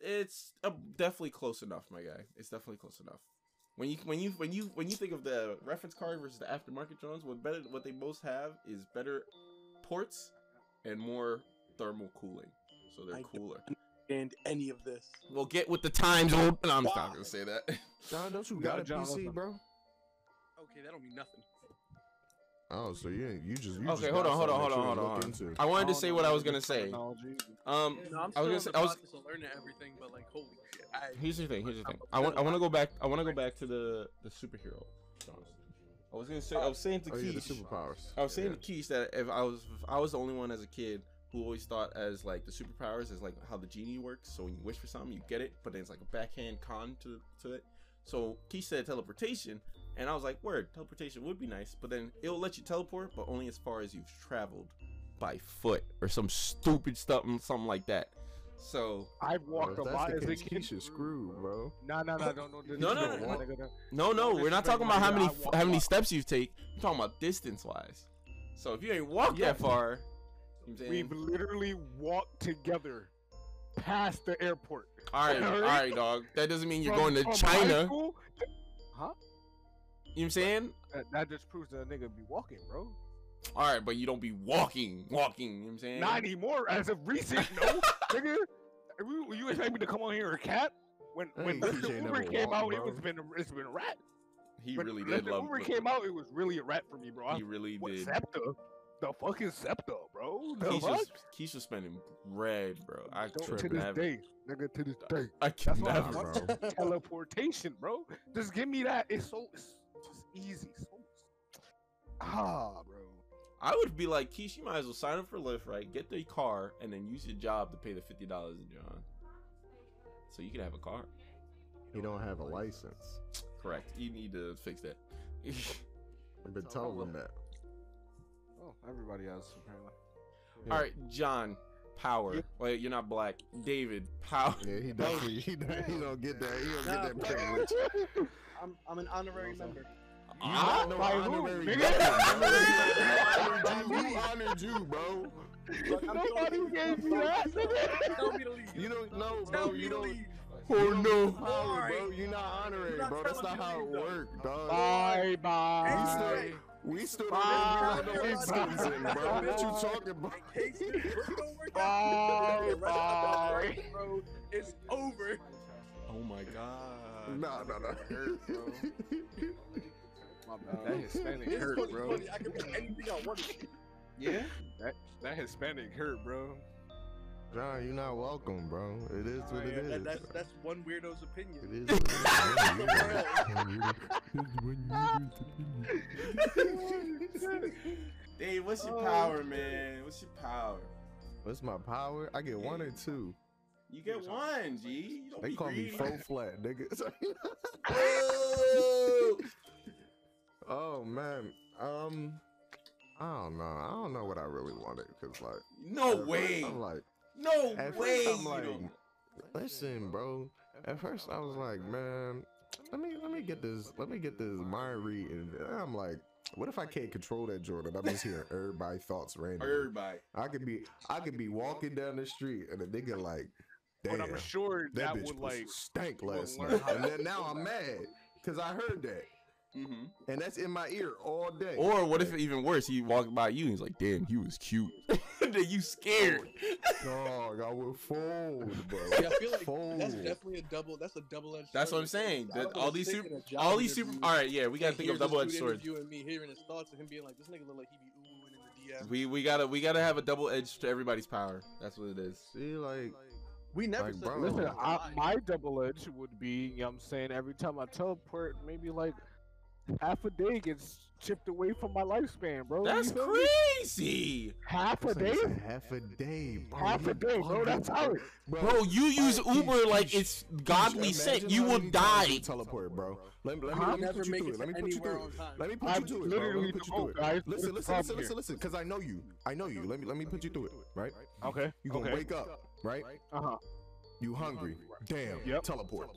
it's uh, definitely close enough, my guy. It's definitely close enough. When you when you when you when you think of the reference card versus the aftermarket drones, what better what they most have is better ports and more thermal cooling, so they're I don't- cooler. And any of this. Well, get with the times, old. No, I'm not gonna say that. John, don't you Yeah, got a John, PC, bro? Okay, that don't mean nothing. Oh, so you you just you Okay, just hold on, hold on, hold on, hold on. hold on. into. I wanted to say what I was gonna say. Um, No, I'm I was gonna say, I was. learning everything, but like, holy shit. I, Here's the thing. Here's the thing. I want. I want to go back. I want to go back to the the superhero. I was gonna say. I was saying to Oh yeah, the Keish. superpowers. I was saying Yeah. to Keish that if I was if I was the only one as a kid who always thought as like the superpowers is like how the genie works. So when you wish for something, you get it, but then it's like a backhand con to to it. So Keish said teleportation, And I was like, word, teleportation would be nice, but then it'll let you teleport, but only as far as you've traveled by foot or some stupid stuff, something like that. So I've walked if a lot the as a case, kid. Keisha screwed, bro. No, no, No, no, no, my no. no. no, no, No we're not talking about how many how many steps you take. I'm talking about distance wise. So if you ain't walked Yeah. that far, you know what I'm saying? We've literally walked together past the airport. All right, all right, dog. That doesn't mean you're From- going to from high China. You know what I'm saying? that, that just proves that a nigga be walking, bro. All right, but you don't be walking, walking. You know what I'm saying? Not anymore. As of recent, no, (laughs) nigga. You, you expect me to come on here and cat? When when Hey, Lyft Uber never came walked, out, it was been it's been a rat. He When really did love. Uber came out, it was really a rat for me, bro. I He really what, did. Scepter? The fucking Scepter, bro. The fuck? Keisha's, Keisha's spending bread, bro. I Don't- to couldn't this have it. day, nigga, to this day. I That's can why I never. want teleportation, bro. Just give me that. It's so it's just easy. So ah, bro. I would be like, Keish, you might as well sign up for Lyft, right? Get the car and then use your job to pay the fifty dollars in John. So you can have a car. You don't have a license. Correct. You need to fix that. (laughs) I've been telling him that. Oh, everybody else apparently. All right, John. Power. Wait, you're not black. David. Power. Yeah, he definitely he (laughs) don't, he don't get that. He don't Nah, get that privilege. I'm, I'm an honorary member. You Ah, not no by who, honorary nigga? member. We honored you, bro. Nobody gave me that. Tell me to leave. You don't know, Tell bro. me You to don't. leave. Oh no. Power, bro. You're not honorary, You're not bro. That's not how it leave, works, dog. Bye We bye. stood, we stood Bye. on every Bye. round of season, bro. What you talking about? In case this really don't work Bye, out, the rest of the bye. bro, it's over. Oh my god. No, no, no. Hurt, bro. My bad. That Hispanic hurt, funny, bro. funny. I can be anything I want to be. Yeah. That that Hispanic hurt, bro. John, you're not welcome, bro. It is what it is. That, that's that's one weirdo's opinion. It is. Dave, (laughs) what's your Oh. power, man? What's your power? What's my power? I get one or two. You get one, G. You don't They be call me greedy. faux flat, nigga. (laughs) Boo! oh man, um, I don't know. I don't know what I really wanted because like, no way. I'm like, No way. I'm like, listen, bro. At first I was like, man, let me let me get this, let me get this mind read, and I'm like. What if I can't control that Jordan? I'm just hearing everybody thoughts randomly. Everybody. I could be I could be walking down the street and a nigga like, But damn, I'm sure that, that, bitch would like stank last night. And then now I'm mad because I heard that, hmm and that's in my ear all day. Or what if it even worse? He walked by you and he's like, "Damn, he was cute." (laughs) then you scared. dog, I would fold, bro. (laughs) See, I feel like fold. that's definitely a double. That's a double-edged. That's what I'm saying. That all these super, in a job all these super. All right, yeah, we gotta think of double edged swords. You and me, hearing his thoughts, and him being like, "This nigga look like he be oohing in the DM." We we gotta we gotta have a double edge to everybody's power. That's what it is. See, like, We never Like, said bro. Listen, was a I, lie. my double edge would be, you know what I'm saying, every time I teleport, maybe like half a day gets chipped away from my lifespan, bro. That's feel me? crazy, Half a day? half a day, bro. Half a day, bro. That's how it. bro. You use Alright, Uber Keesh, like Keesh, it's godly Imagine sick. You will die. Teleport, bro. Let me let me, let me Never put you make through it it. Let me put you anywhere through on it. time. Let me put I'm you through it. Let literally me put you through it. GOAT, guys. What is Listen, listen, listen, listen, listen, because I know you. I know you. Let me let me put you through it, right? Okay. You gonna wake up, right? Uh huh. You hungry? Damn. Yep. Teleport.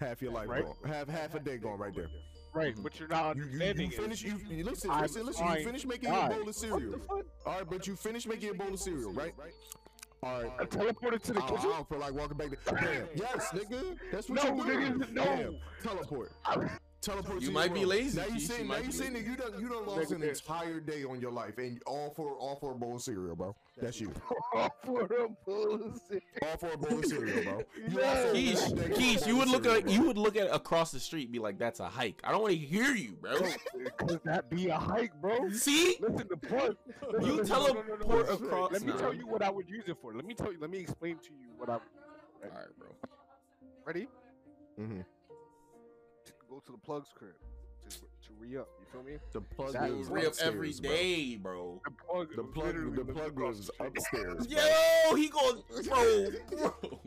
Half your life Right. gone. Have half a day gone right there. Right, mm-hmm. but you're not You, you, understanding you it. finish. You, you listen. I'm listen. Listen. You finish making die. your bowl of cereal. All right, but you finish making your bowl of cereal, right? All right. I teleported to the I, I don't feel like walking back there. Damn. Yes, nigga. That's what No, you do. nigga, no. Damn. Teleport. Teleport. You to might be room. lazy, Now you Keith, saying, you now you be saying that you done you done lost Nigga, an entire day on your life and all for all for a bowl of cereal, bro. That's you. for a bullshit. All for a bowl of cereal, bro. You Yeah. Keish, entire day for a Keish, you would look at you would look at across the street and be like, "That's a hike." I don't want to hear you, bro. Cause that be a hike, bro. See, Listen, the plug. Listen, you listen, teleport listen. across. Let me Nah. tell you what I would use it for. Let me tell you. Let me explain to you what I. All right, bro. Ready? Mm Mhm. Go to the plugs crib to, to re up. You feel me? The plug That is Re up every upstairs, bro. day, bro. The plug. The plug, literally the plug across lives the street. upstairs. (laughs) Yo, he goes, bro, bro.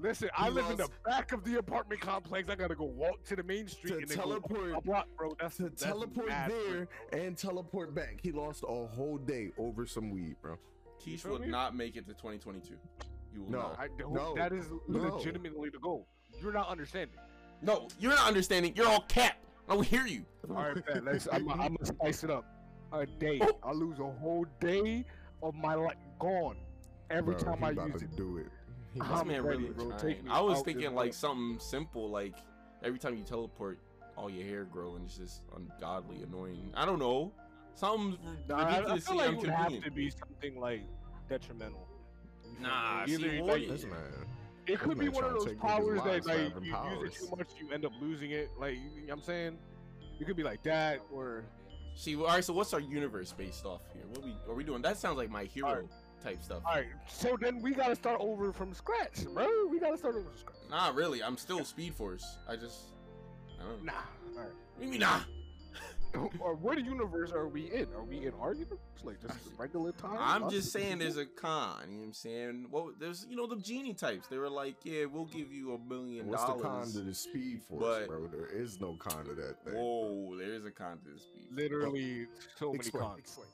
Listen, I live in the back of the apartment complex. I gotta go walk to the main street To and then go teleport- block, bro. That's To that's teleport mad there work. and teleport back. He lost a whole day over some weed, bro. Keish will me? not make it to 2022. You will No. not. I, the whole- No, that is no. legitimately the goal. You're not understanding. No, you're not understanding. You're all cap. I don't hear you. All right, man. Let's. I'm, I'm gonna (laughs) spice it up. A day. Oh. I lose a whole day of my life gone every Bro, time he I about use to it. do it. (laughs) He I'm This man really bro. trying. Take me I was thinking like mother- something simple, like every time you teleport, all your hair grow and it's just ungodly, annoying. I don't know. Something Nah, I, I feel like it would have to be something like detrimental. You feel me? Nah, Either, see, like, what- This man. It could be one of those powers that like having you use it too much, you end up losing it. Like you know what I'm saying, it could be like that, or See, all right. So what's our universe based off here? What we are we doing? That sounds like my hero Alright. type stuff. all right. So then we gotta start over from scratch, bro. We gotta start over from scratch. Nah, really. I'm still Speed Force. I just, I don't know. Nah. All What do you mean, nah? Right. (laughs) or what universe are we in? Are we in our universe, like just (laughs) regular time? I'm just saying there's a con. You know what I'm saying? Well, there's you know the genie types. They were like, yeah, we'll give you a million dollars. What's the con dollars. to the speed force, but- bro? There is no con to that thing. Whoa, there is a con to the Speed. Force. literally so many Explain, cons. explain.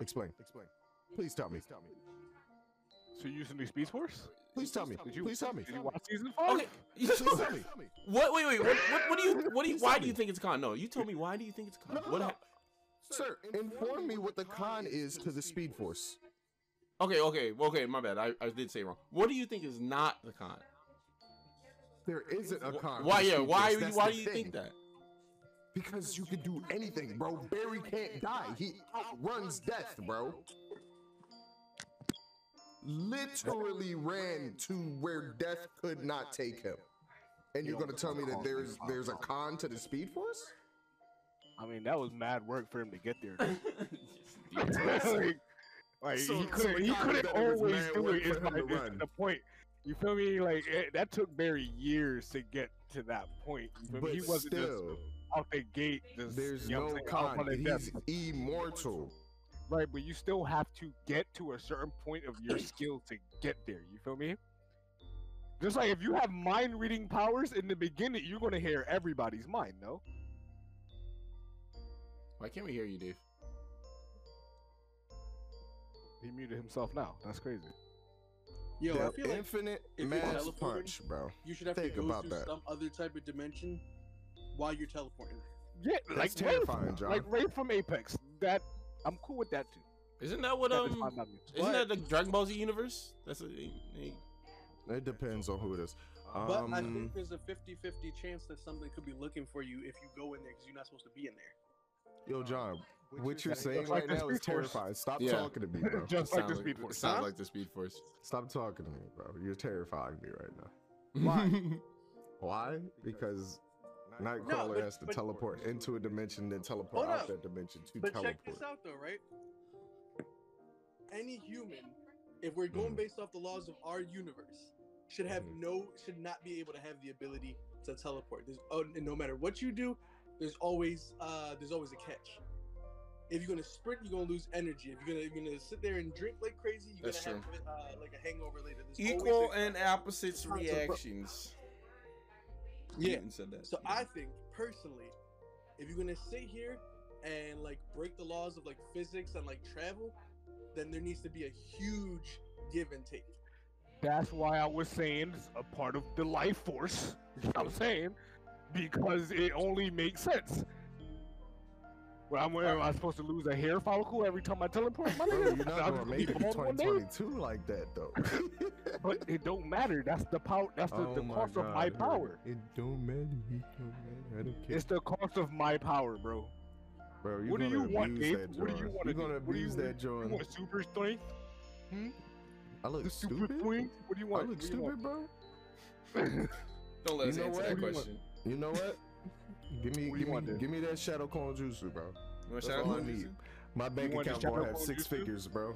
Explain. Explain. Please tell me. Tell me. So you're using the Speed Force? Please tell me. Did you Please tell me. Did you watch season five? Okay. Please tell (laughs) me. what? Wait, wait. What? What, what do you? What do you? Why do you think it's a con? No, you told me. Why do you think it's a con? No, no, what? no. hap- Sir, inform me what the con is to the speed force. Okay, okay, okay. My bad. I, I did say it wrong. What do you think is not the con? There isn't a con. Why? Yeah. speed Why? you- Why do you thing. think that? Because you can do anything, bro. Barry can't die. He outruns death, bro. Literally ran to where death could not take him. And you're gonna tell me that there's there's a con to the speed force? I mean, that was mad work for him to get there. Like, (laughs) (laughs) like, So- he couldn't, the he couldn't that it was always do work it. for Is him my, is the point. You feel me? Like it, that took Barry years to get to that point. You feel me? But he wasn't just still, out the gate. Just, there's you know no con. outrunning death. He's immortal. Right, but you still have to get to a certain point of your (clears throat) skill to get there. You feel me? Just like if you have mind reading powers in the beginning, you're gonna hear everybody's mind, no? Why can't we hear you, Dave? He muted himself now. That's crazy. Yo, the I feel like infinite if you're mass punch, bro. you should have think to go about through that. some other type of dimension while you're teleporting. Yeah, That's like terrifying, Wraith, John. Like Wraith from Apex. That I'm cool with that too. Isn't that what That is um? Isn't But- that the Dragon Ball Z universe? That's a, a- It depends on who it is. But I Um, think there's a 50-50 chance that something could be looking for you if you go in there because you're not supposed to be in there. Yo, John, what you're saying like right the now is terrifying. Stop Yeah. talking to me, bro. (laughs) Just like the sounds Speed it Force. Sounds Huh? like the Speed Force. Stop talking to me, bro. You're terrifying me right now. Why? (laughs) Why? Because Nightcrawler No, but- has to but- teleport into a dimension, then teleport out up. that dimension to But teleport. check this out though, right? Any human, if we're going Mhm. based off the laws of our universe, should have Mhm. no should not be able to have the ability to teleport. There's oh, and no matter what you do, there's always uh there's always a catch. If you're gonna sprint, you're gonna lose energy. If you're gonna you're gonna sit there and drink like crazy, you're That's gonna have uh, like a hangover later. There's Equal and opposites Sounds so- reactions. Yeah. and said that. So I think personally, if you're gonna sit here and like break the laws of like physics and like travel, then there needs to be a huge give and take. That's why I was saying it's a part of the life force. (laughs) You know what I'm saying? Because it only makes sense. Well, I'm, am I supposed to lose a hair follicle every time I teleport? My Bro, nigga? you're not (laughs) gonna gonna make be it to bald one day? 2022 like that, though. (laughs) But it don't matter. That's the power. That's the, the Oh my cost of my God, power. It don't matter. It don't matter. I don't care. It's the cost of my power, bro. Bro, you're what do you gonna want, abuse that What do you want You're to gonna do? You abuse want? that You joint. want super strength? Hmm? I look The super stupid. strength? What do you I want? look What do you want? stupid, bro. (laughs) Don't let You us know answer what? that What do question. You know what? Give me, What do you give me, give me that shadow clone jutsu, bro. You want That's shout all out I need. My bank want the account gonna have six jutsu? figures, bro.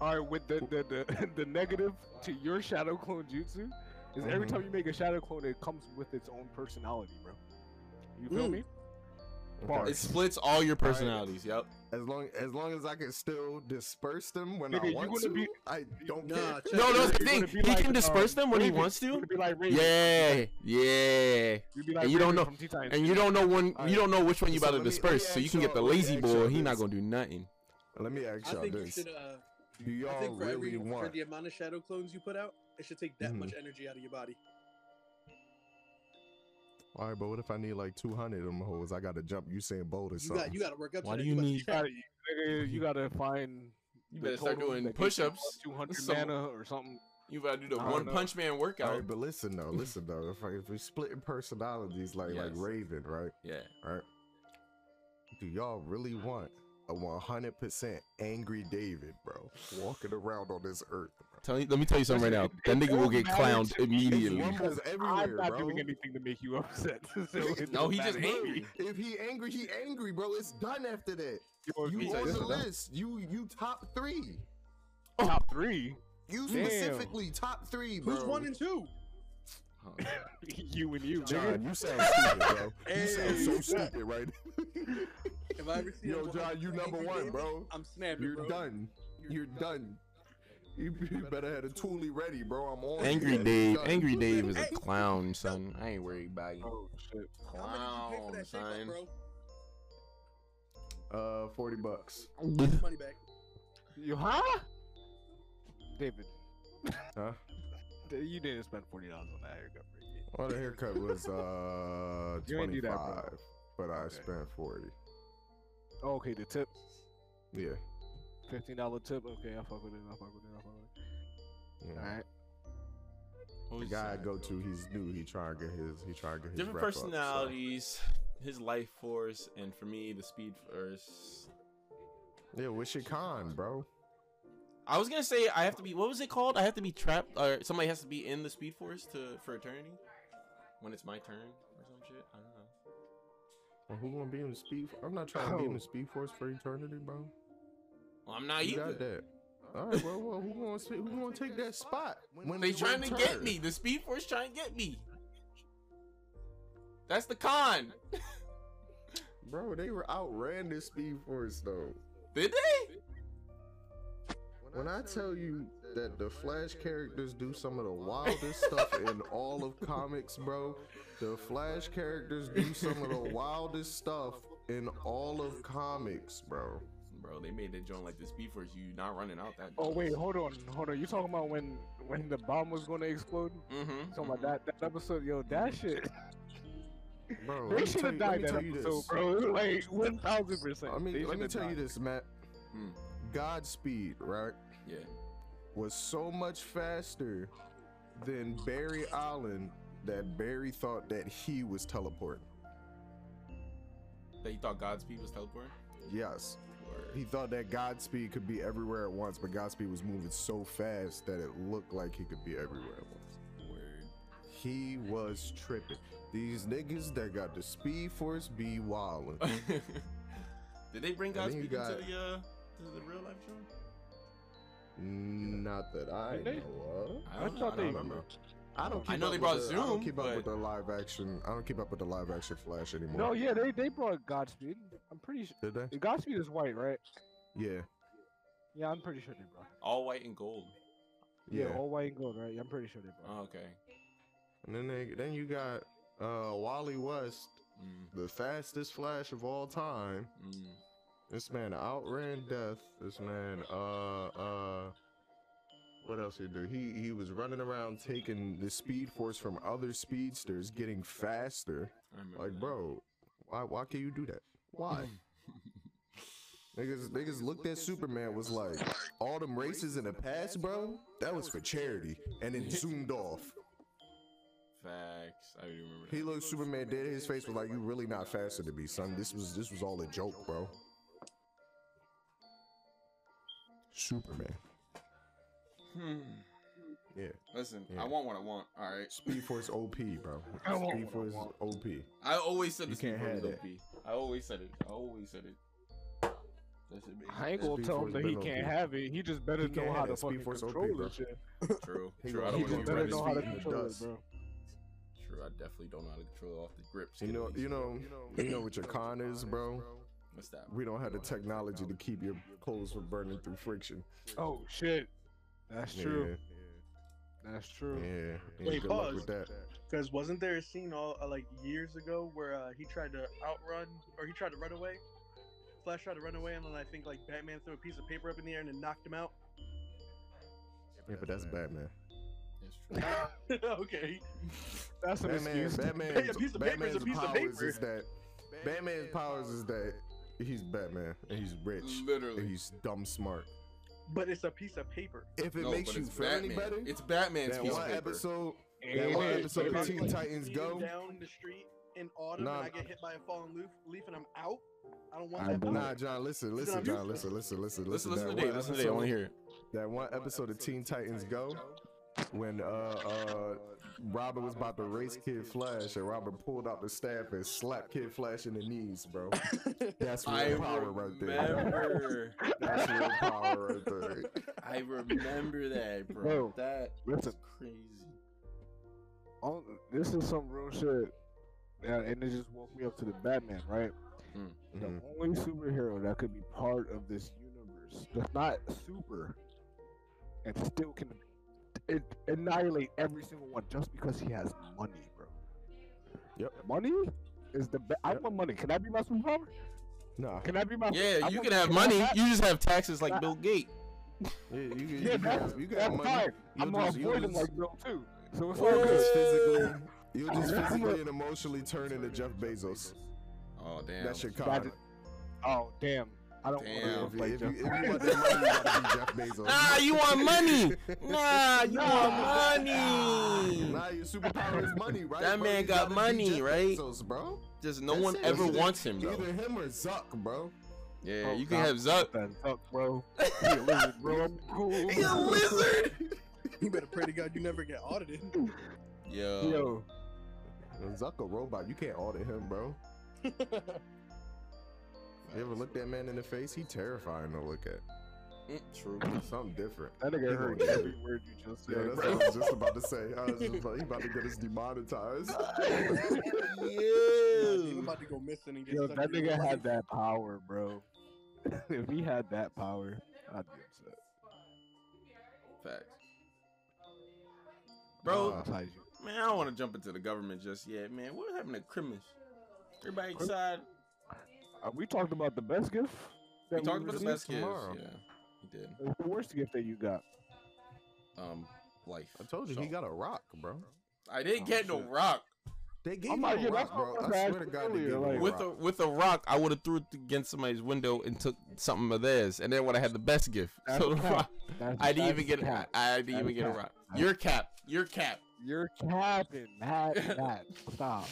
All right, with the the, the, (laughs) the negative to your shadow clone jutsu is every Mhm. time you make a shadow clone, it comes with its own personality, bro. You feel Mm. me? Okay. Bars. It splits all your personalities. Yep. As long as long as I can still disperse them when Nigga, I want gonna be- I don't Nah, care. check No, no, that's the thing. He like, can disperse um, them when he wants to. be like Yeah, yeah. You'd be like And you don't know- from Teen Titans. And you don't know when you don't know which one you So about to let me- let me disperse, so you can get the y'all- let me lazy boy. y'all He not gonna do nothing. Let me ask y'all think you this: should. Uh, Do y'all think for really every for the amount of shadow clones you put out, it should take that Mhm. much energy out of your body. All right, but what if I need like 200 of them hoes? I got to jump You Usain Bolt or You something. got you got to work up. Why to do that. you must need- You gotta, nigga, you (laughs) gotta find. You the better start doing that gives you push-ups. Two hundred Some- mana or something. You gotta do the I one know. punch man workout. right, but listen though, listen though. If, if we're splitting personalities like like Raven, right? Yeah. Right. Do y'all really want a 100% angry David, bro, walking around on this earth? Bro? Tell me, let me tell you something right now. That nigga will get clowned to me. It's immediately. Rumbles Because everywhere, I'm not bro. doing anything to make you upset. (laughs) so (laughs) No, he just angry. If he angry, he angry, bro. It's done after that. Yo, You if on the that's list. You you top three. Oh. Top three. You Damn. specifically top three, bro. Who's one and two? (laughs) you and you, John, nigga. you sound stupid, bro. You sound so stupid, right? If I ever see Yo, John, you number one, bro. I'm snapping, You're bro. done. You're done. You, you better have a toolie ready, bro. I'm on. Angry you. Dave, Done. Angry Dave is a clown, son. I ain't worried about you. Oh shit. How much you pay for that Clown, shake-up, bro? Uh, forty bucks. Money back. You huh? David. Huh? You didn't spend forty dollars on that haircut, Ricky. Well, the haircut was uh (laughs) You ain't twenty that, but I Okay. spent forty. Oh, okay, the tip. Yeah. Fifteen dollar tip. Okay, I fuck with it. I fuck with it. I fuck with it. yeah. All right. The guy I go to, he's new. He trying to get his. He trying to get his Different rep up, so- personalities, his life force, and for me, the speed force. Yeah, what's your con, bro? I was gonna say I have to be. What was it called? I have to be trapped, or somebody has to be in the speed force to for eternity. When it's my turn or some shit. I don't know. Well, who gonna be in the speed? I'm not trying to be in the oh. speed force for eternity, bro. Well, I'm not You got either. that. All right, well, well, who gonna who gonna take that spot? When They trying to your get me. The speed force trying to get me. That's the con. (laughs) bro. They were outran this speed force though. Did they? When I tell you that the Flash characters do some of the wildest stuff in all of comics, bro, the Flash characters do some of the wildest stuff in all of comics, bro. Bro, they made that joint like the speed force. You not running out that. Oh wait, hold on, hold on. You talking about when when the bomb was gonna explode? Mm-hmm. Talking about that that episode, yo, that shit. (laughs) Bro, They should have you, let died me that tell you episode, this. bro. (laughs) Like one thousand percent. I mean, let me shoulda tell you this, Matt. Hmm. Godspeed, right, Yeah. was so much faster than Barry Allen that Barry thought that he was teleporting. That you thought Godspeed was teleporting? Yes. Word. He thought that Godspeed could be everywhere at once, but Godspeed was moving so fast that it looked like he could be everywhere at once. Word. He was tripping. These niggas that got the Speed Force be wildin'. (laughs) Did they bring And then you Godspeed got- into the uh to the real life show? Not that I Did they? know of. I I don't know. thought I they- don't remember. I don't. Keep I know up they brought the, I Zoom, don't keep up but- with the live action. I don't keep up with the live action Flash anymore. No, yeah, they they brought Godspeed. I'm pretty sure Did they? Godspeed is white, right? Yeah. Yeah, I'm pretty sure they brought. it. All white and gold. Yeah, Yeah. all white and gold, right? I'm pretty sure they brought. Oh, okay. And then they, then you got uh, Wally West, Mm, the fastest Flash of all time. mm. This man outran death. This man, uh, uh, what else he do? He he was running around taking the speed force from other speedsters, getting faster. I Like, that. bro, why why can you do that? Why? (laughs) niggas niggas looked at Superman was like, all them races in the past, bro, that was for charity, and then zoomed off. Facts. I do remember that. He looked Superman dead. His face was like, "You really not faster than me, son. This was this was all a joke, bro." Superman. Hmm. Yeah. Listen, Yeah. I want what I want. All right. Speed Force OP, bro. (laughs) I want Speed what I want. OP. I always said You the Speed can't Force have was that. I always said it. I always said it. That should be I ain't gonna Speed tell him that he can't OP. have it. He just better He know how to that. Speed fucking Force OP, control bro. this shit. true. He True. gonna- I don't he want He just better know how to feet in the control it, bro. True. I definitely don't know how to control off the grips. You know, you know, you know what your con is, bro. What's that? We don't have the technology to keep your clothes from burning through friction. Oh shit. That's true. Yeah. That's true. Yeah. yeah Wait, pause. Because wasn't there a scene all uh, like years ago where uh, he tried to outrun or he tried to run away? Flash tried to run away, and then I think like Batman threw a piece of paper up in the air and then knocked him out. Yeah, but that's Batman. That's true. (laughs) okay. That's an Batman, excuse. Batman's, a piece of paper is a Batman's piece of powers paper. is that Batman's powers is that he's Batman and he's rich and Literally. he's dumb smart. But it's a piece of paper. If it No, makes you it's feel any better, It's Batman's that piece of one paper. episode, Hey, that one episode of Teen like, Titans Go. down the street in autumn Nah. and I get hit by a falling leaf, leaf and I'm out. I don't want I that. Nah, John, listen, listen, I'm John, used listen, listen, listen, Listen, listen. listen to that Dave. Listen to Dave. I want to hear it. That one episode of Teen Titans Go, when uh uh Robin was about to race Kid Flash, and Robin pulled out the staff and slapped Kid Flash in the knees, bro. (laughs) That's real I power right there. (laughs) That's real power right there. I remember that, bro. Bro, that listen. was crazy. On, this is some real shit. Yeah, and it just woke me up to the Batman, right? The Mhm. only superhero that could be part of this universe that's not super and still can it, annihilate every single one just because he has money, bro. Yep. Money is the best. I Yep. want money. Can that be my superpower? Nah, Can that be my? Yeah, I you want- can have I money. have- You just have taxes like Bill Gates. yeah, you, can- you, yeah, can that's, have, you can that's have money. fine. You'll I'm gonna just- you'll avoid him just- like Bill too. So it's Oh, all You'll good. just physically, you'll (laughs) just physically and emotionally turn into Jeff Bezos. Oh damn. That's your card. Oh damn! I don't Damn. Want to you, like if, you, if you want that money, you gotta be Jeff Bezos. Nah, you want money. Nah, you want money. Nah, your superpower is money, right? That bro? man You got gotta money, Jeff right? Bezos, bro. Just no That's one it. ever Either- wants him though. Either him or Zuck, bro. Yeah, Oh, you can God, have Zuck. That Zuck, bro. (laughs) He a lizard, bro. I'm cool. He a lizard. (laughs) You better pray to God you never get audited. Yo. Yo, Zuck a robot. You can't audit him, bro. (laughs) You ever look that man in the face? He terrifying to look at. Mm, True. Something different. that nigga He heard every (laughs) word you just said. Yeah, said, that's bro. what I was just about to say. I was just about, he about to get us demonetized. (laughs) I'm Yeah. about to go missing and get Yo, stuck that in your nigga life. had that (laughs) power, bro. if he had that power, I'd be upset. Facts. Bro, Nah. Besides you. man, I don't want to jump into the government just yet, man. What happened to Christmas? Everybody Chris- excited? Uh, we talked about the best gift. We that talked about the best gift. Yeah, he did. What's the worst gift that you got? Um, life. I told you So, he got a rock, bro. I didn't Oh, get no rock. They gave I'm a yeah, rock, bro. I was I swear to God, they gave him like- a With rock. a with a rock, I would have threw it against somebody's window and took something of theirs, and then would have had the best gift. That's So the (laughs) cap. rock, That's, I didn't even get a cap. I didn't That's even get a cap. rock. That's Your cap. Your cap. You're capping, Matt. (laughs) Matt, stop.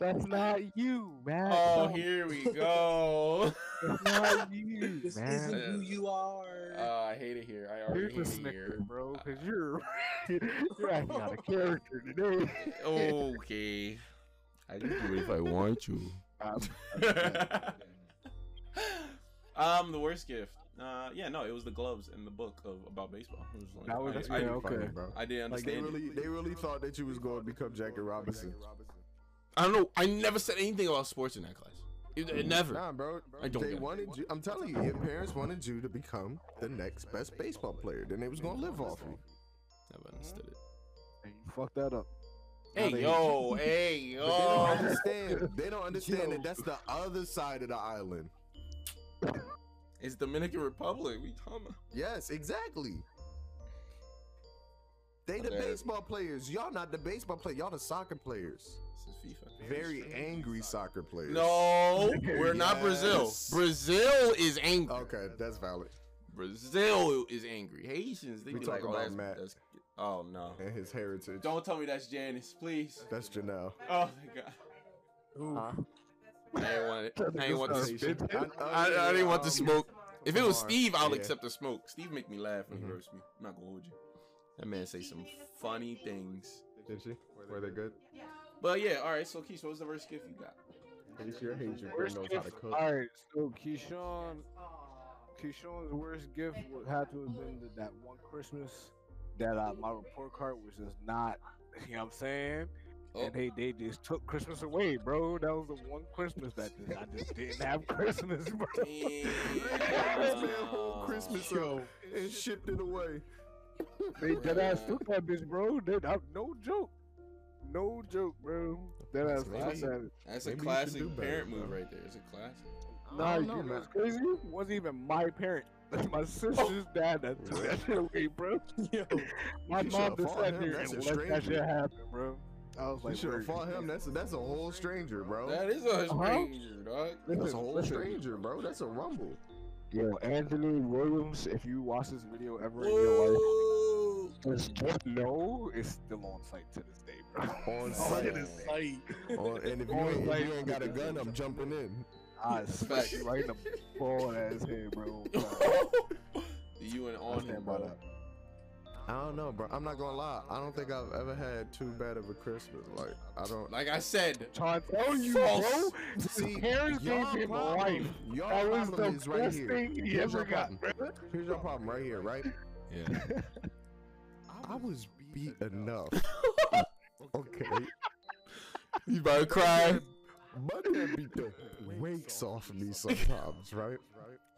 That's not you, man. Oh, Stop. (laughs) here we go. (laughs) That's not you, This man. isn't who you are. Uh, I hate it here. I already Here's hate it snicker, here. bro, because you're (laughs) you're acting out of character today. Okay. I can do it if I want to. Um, the worst gift. Uh, yeah, no, it was the gloves in the book of about baseball. It was like, That was- I, That's I, yeah, pretty okay. funny, bro. I didn't Like they really, they really thought that you was going to become Jackie Robinson. I don't know. I never said anything about sports in that class. It, it mm-hmm. never. Nah, bro. I don't they wanted you. I'm telling you, your parents wanted you to become the next best baseball player. Then they was gonna live off you. Never understood it. and you fucked that up. Hey they- yo, hey (laughs) But they don't understand. They don't understand Yo. that that's the other side of the island. It's Dominican Republic. We talking about? Yes, exactly. They the baseball players. Y'all not the baseball player. Y'all the soccer players. This is FIFA. Very angry soccer players. No, (laughs) we're not Brazil. Yes. Brazil is angry. Okay, that's valid. Brazil is angry. Haitians, they We be talk like, oh, about that's, Matt. that's oh no. And his heritage. Don't tell me that's Janice, please. That's Janelle. Oh my god. Ooh. I ain't want it. That I ain't want the smoke. I, I didn't want the smoke. If it was come. Steve, I'll Yeah. accept the smoke. Steve make me laugh when Mhm. he roasts me. I'm not gonna hold you. That man say some funny things. Did she? Were they good? But yeah, all right. So Keith, what was the worst gift you got? Haitian, Haitian Worst knows how to gift. cook. All right, so Keyshawn, Keyshawn's worst gift would have to have been the, that one Christmas that uh, my report card was just not. (laughs) You know what I'm saying? Oh. and they they just took Christmas away, bro. That was the one Christmas that just, I just didn't have (laughs) Christmas, bro. (laughs) This man whole Christmas up and shipped it away. They dead ass took that bitch, bro. They, I, no joke, no joke, bro. Dead ass took Maybe- that. That's a Maybe you should do classic better, parent move bro. right there. It's a classic. Nah, I you know, know man. crazy? It wasn't even my parent. That's (laughs) my sister's dad that took that shit away, bro. (laughs) Yo, (laughs) My mom just sat him. there That's and a let that shit happen, bro. I was You like, should have fought him. That's a, that's a whole stranger, bro. That is a Uh-huh. stranger, dog. That's Listen, a whole listen. stranger, bro. That's a rumble. Yo, Anthony Williams, if you watch this video ever in your life, Whoa. just, just know it's still on site to this day, bro. On Oh, site. it is like, Oh, and if you, ain't, if you ain't got a gun, I'm jumping in. Ah, I smack (laughs) you right in the bald ass head, bro. you and on him, by bro. that. I don't know, bro. I'm not gonna lie. I don't think I've ever had too bad of a Christmas. Like I don't. Like I said, Trying to tell you, False. bro. See, parents gave y'all him life. Y'all That was the is right best here. thing he Here's ever your got, problem. bro. Here's your problem right here, right? yeah. (laughs) I was beat enough. (laughs) okay. You about to cry? But that beat the wakes off me sometimes, right?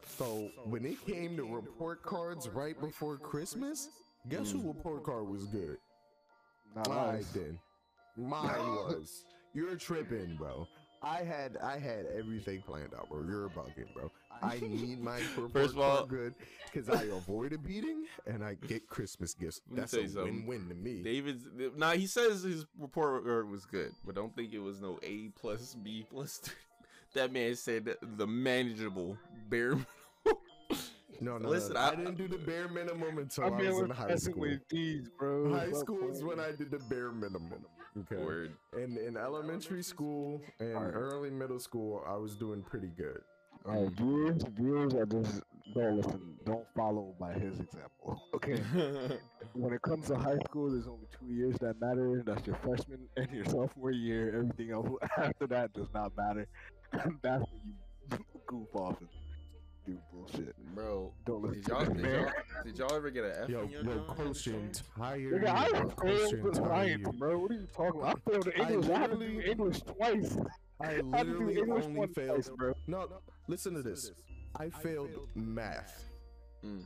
So when it came to report cards right before Christmas, guess who report card was good? Not Mine us. did. Mine was. You're tripping, bro. I had I had everything planned out, bro. You're bugging, bro. I (laughs) need my report First of all- card good because I avoid a beating and I get Christmas gifts. That's tell a you something. win-win to me. David's nah. He says his report card was good, but don't think it was no A plus B plus. (laughs) that man said the manageable bare. (laughs) No, no, Listen, no. I- I, didn't do the bare minimum until I I, was in high school. with these, bro. High school is when I did the bare minimum. Okay. Word. And in elementary school and Alright. early middle school, I was doing pretty good. All right, mm-hmm. viewers, viewers, I just don't listen, don't follow by his example. (laughs) Okay, (laughs) when it comes to high school, there's only two years that matter. That's your freshman (laughs) and your sophomore year. Everything else after that does not matter. That's when you goof off and do bullshit. Bro, Don't listen did to y'all, this did y'all did y'all ever get an F Yo, in your yo, John? coach entire Nigga, I was failed the entire science, bro. What are you talking about? I failed the I English. I had to do English twice. I I had to do literally English only failed. twice, bro. No, listen to this. I failed math. Mm.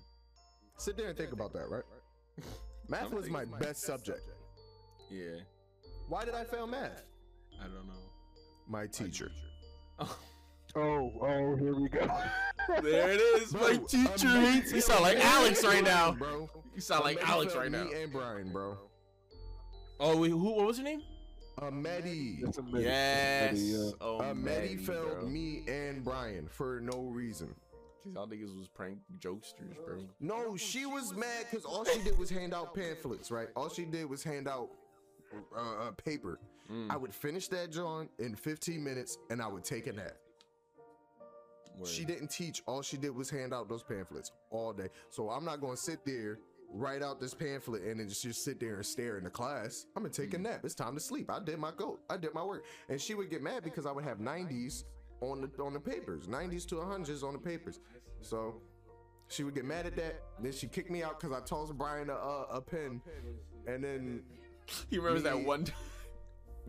Sit there and think about that, right? (laughs) Math was my thinking- best subject. Yeah, Why did I fail math? I don't know. My teacher. Oh, oh, here we go. (laughs) there it is. Bro, My teacher Medi hates. You sound like Alex right now. Bro. You sound like Alex right now. Me and Brian, bro. Oh, wait, who? What was your name? A Medi. It's a. Yes. It's a Oh, A Medi failed bro. me and Brian for no reason. Cause y'all niggas was prank jokesters, bro. No, she was mad because all she did was hand out pamphlets, right? All she did was hand out uh, uh, paper. Mm, I would finish that joint in 15 minutes and I would take a nap. word. She didn't teach. All she did was hand out those pamphlets all day. So I'm not going to sit there, write out this pamphlet, and then just, just sit there and stare in the class. I'm to take a hmm. nap. It's time to sleep. I did my go. I did my work. And she would get mad because I would have 90s on the on the papers, 90s to 100s on the papers. So she would get mad at that. Then she kicked me out because I tossed Brian a, a, a pen. And then (laughs) He remembers that one. (laughs) time.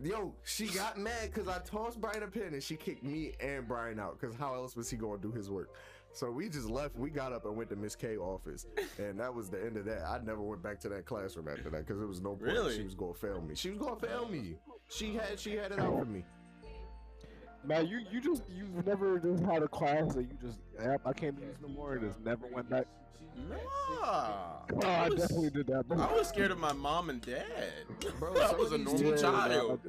Yo, she got mad because I tossed Brian a pen and she kicked me and Brian out because how else was he going to do his work? So we just left. We got up and went to Miss K office, and that was the end of that. I never went back to that classroom after that because it was no point. Really? She was going to fail me. She was going to fail me. She had she had it out for me. Man, you you just you've never just had a class that you just yep, I can't do this no more and just never went back. Nah. Oh, I I was, definitely did that. Bro. I was scared of my mom and dad. Bro, (laughs) I was a normal child.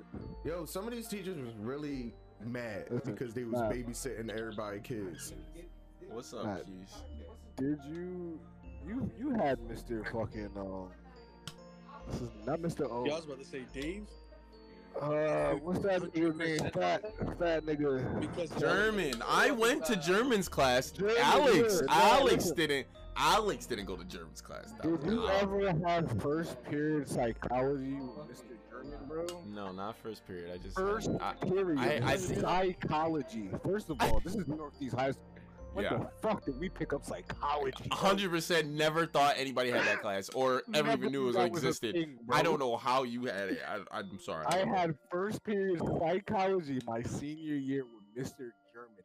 Yo, some of these teachers was really mad (laughs) because they was babysitting everybody kids. What's up, Matt. Keys? Did you you you had Mr. fucking um this is not Mr. O. Yeah, I was about to say Dave Uh, what's that nigga name? Fat, fat nigga. because German. I went to German's class. German, Alex. yeah. Alex Listen. didn't. Alex didn't go to German's class. Did you No. ever have first period psychology with Mr. German, bro? No, not first period. I just. First I, period. I- I this is think- psychology. First of all, this is Northeast High School. What Yeah. the fuck did we pick up psychology? hundred percent never thought anybody had that class or (laughs) ever even knew it existed. thing, I don't know how you had it. I, I'm sorry. I know. had first period psychology my senior year with Mr. German.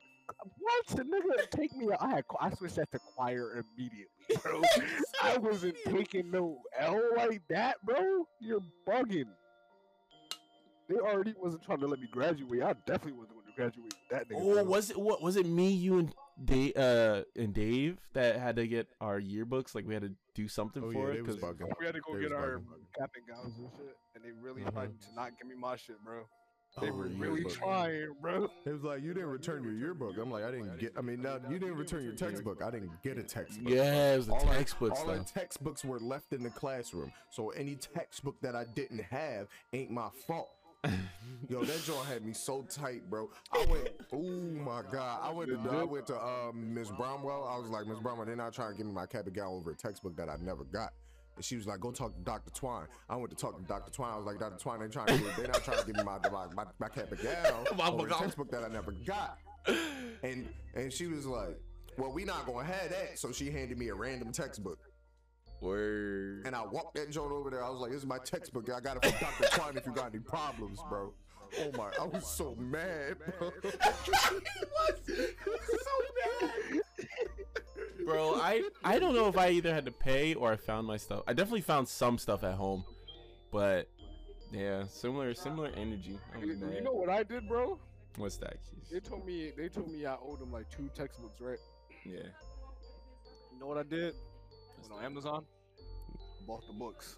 What the nigga take me? I had I switched that to choir immediately, (laughs) bro. I wasn't taking no L like that, bro. You're bugging. They already wasn't trying to let me graduate. I definitely wasn't going to graduate with that nigga. Oh, bro. was it what was it me, you and Dave uh and Dave that had to get our yearbooks? Like we had to do something Oh for yeah, it they was 'cause- bugging. We had to go They get our bugging. cap and gowns and shit, and they really Mhm. tried to not give me my shit, bro. They Oh, were really but- trying, bro. It was like you didn't return your yearbook. I'm like, I didn't get. I mean, now you didn't return your textbook. I didn't get a textbook. Yeah, it was the all our- all our stuff. textbooks were left in the classroom. So any textbook that I didn't have ain't my fault. (laughs) Yo, that joint had me so tight, bro. I went, oh my god, I went to I went to um, Miss Bromwell. I was like, Miss Bromwell, they're not trying to give me my cap and gown over a textbook that I never got. And she was like, go talk to Dr. Twine. I went to talk to Dr. Twine. I was like, Dr. Twine, they trying to they're not trying to give me my my, my, my cap and gown (laughs) over a textbook that I never got. And and she was like, well, we not gonna have that. So she handed me a random textbook. Word. And I walked that joint over there. I was like, "This is my textbook. I got it from Dr. Twine. If you got any problems, bro." Oh my! I was so mad, bro. (laughs) Bro, I I don't know if I either had to pay or I found my stuff. I definitely found some stuff at home, but yeah, similar similar energy. You, you know what I did, bro? What's that? They told me they told me I owed them like two textbooks, right? Yeah. You know what I did? Went on Amazon, bought the books,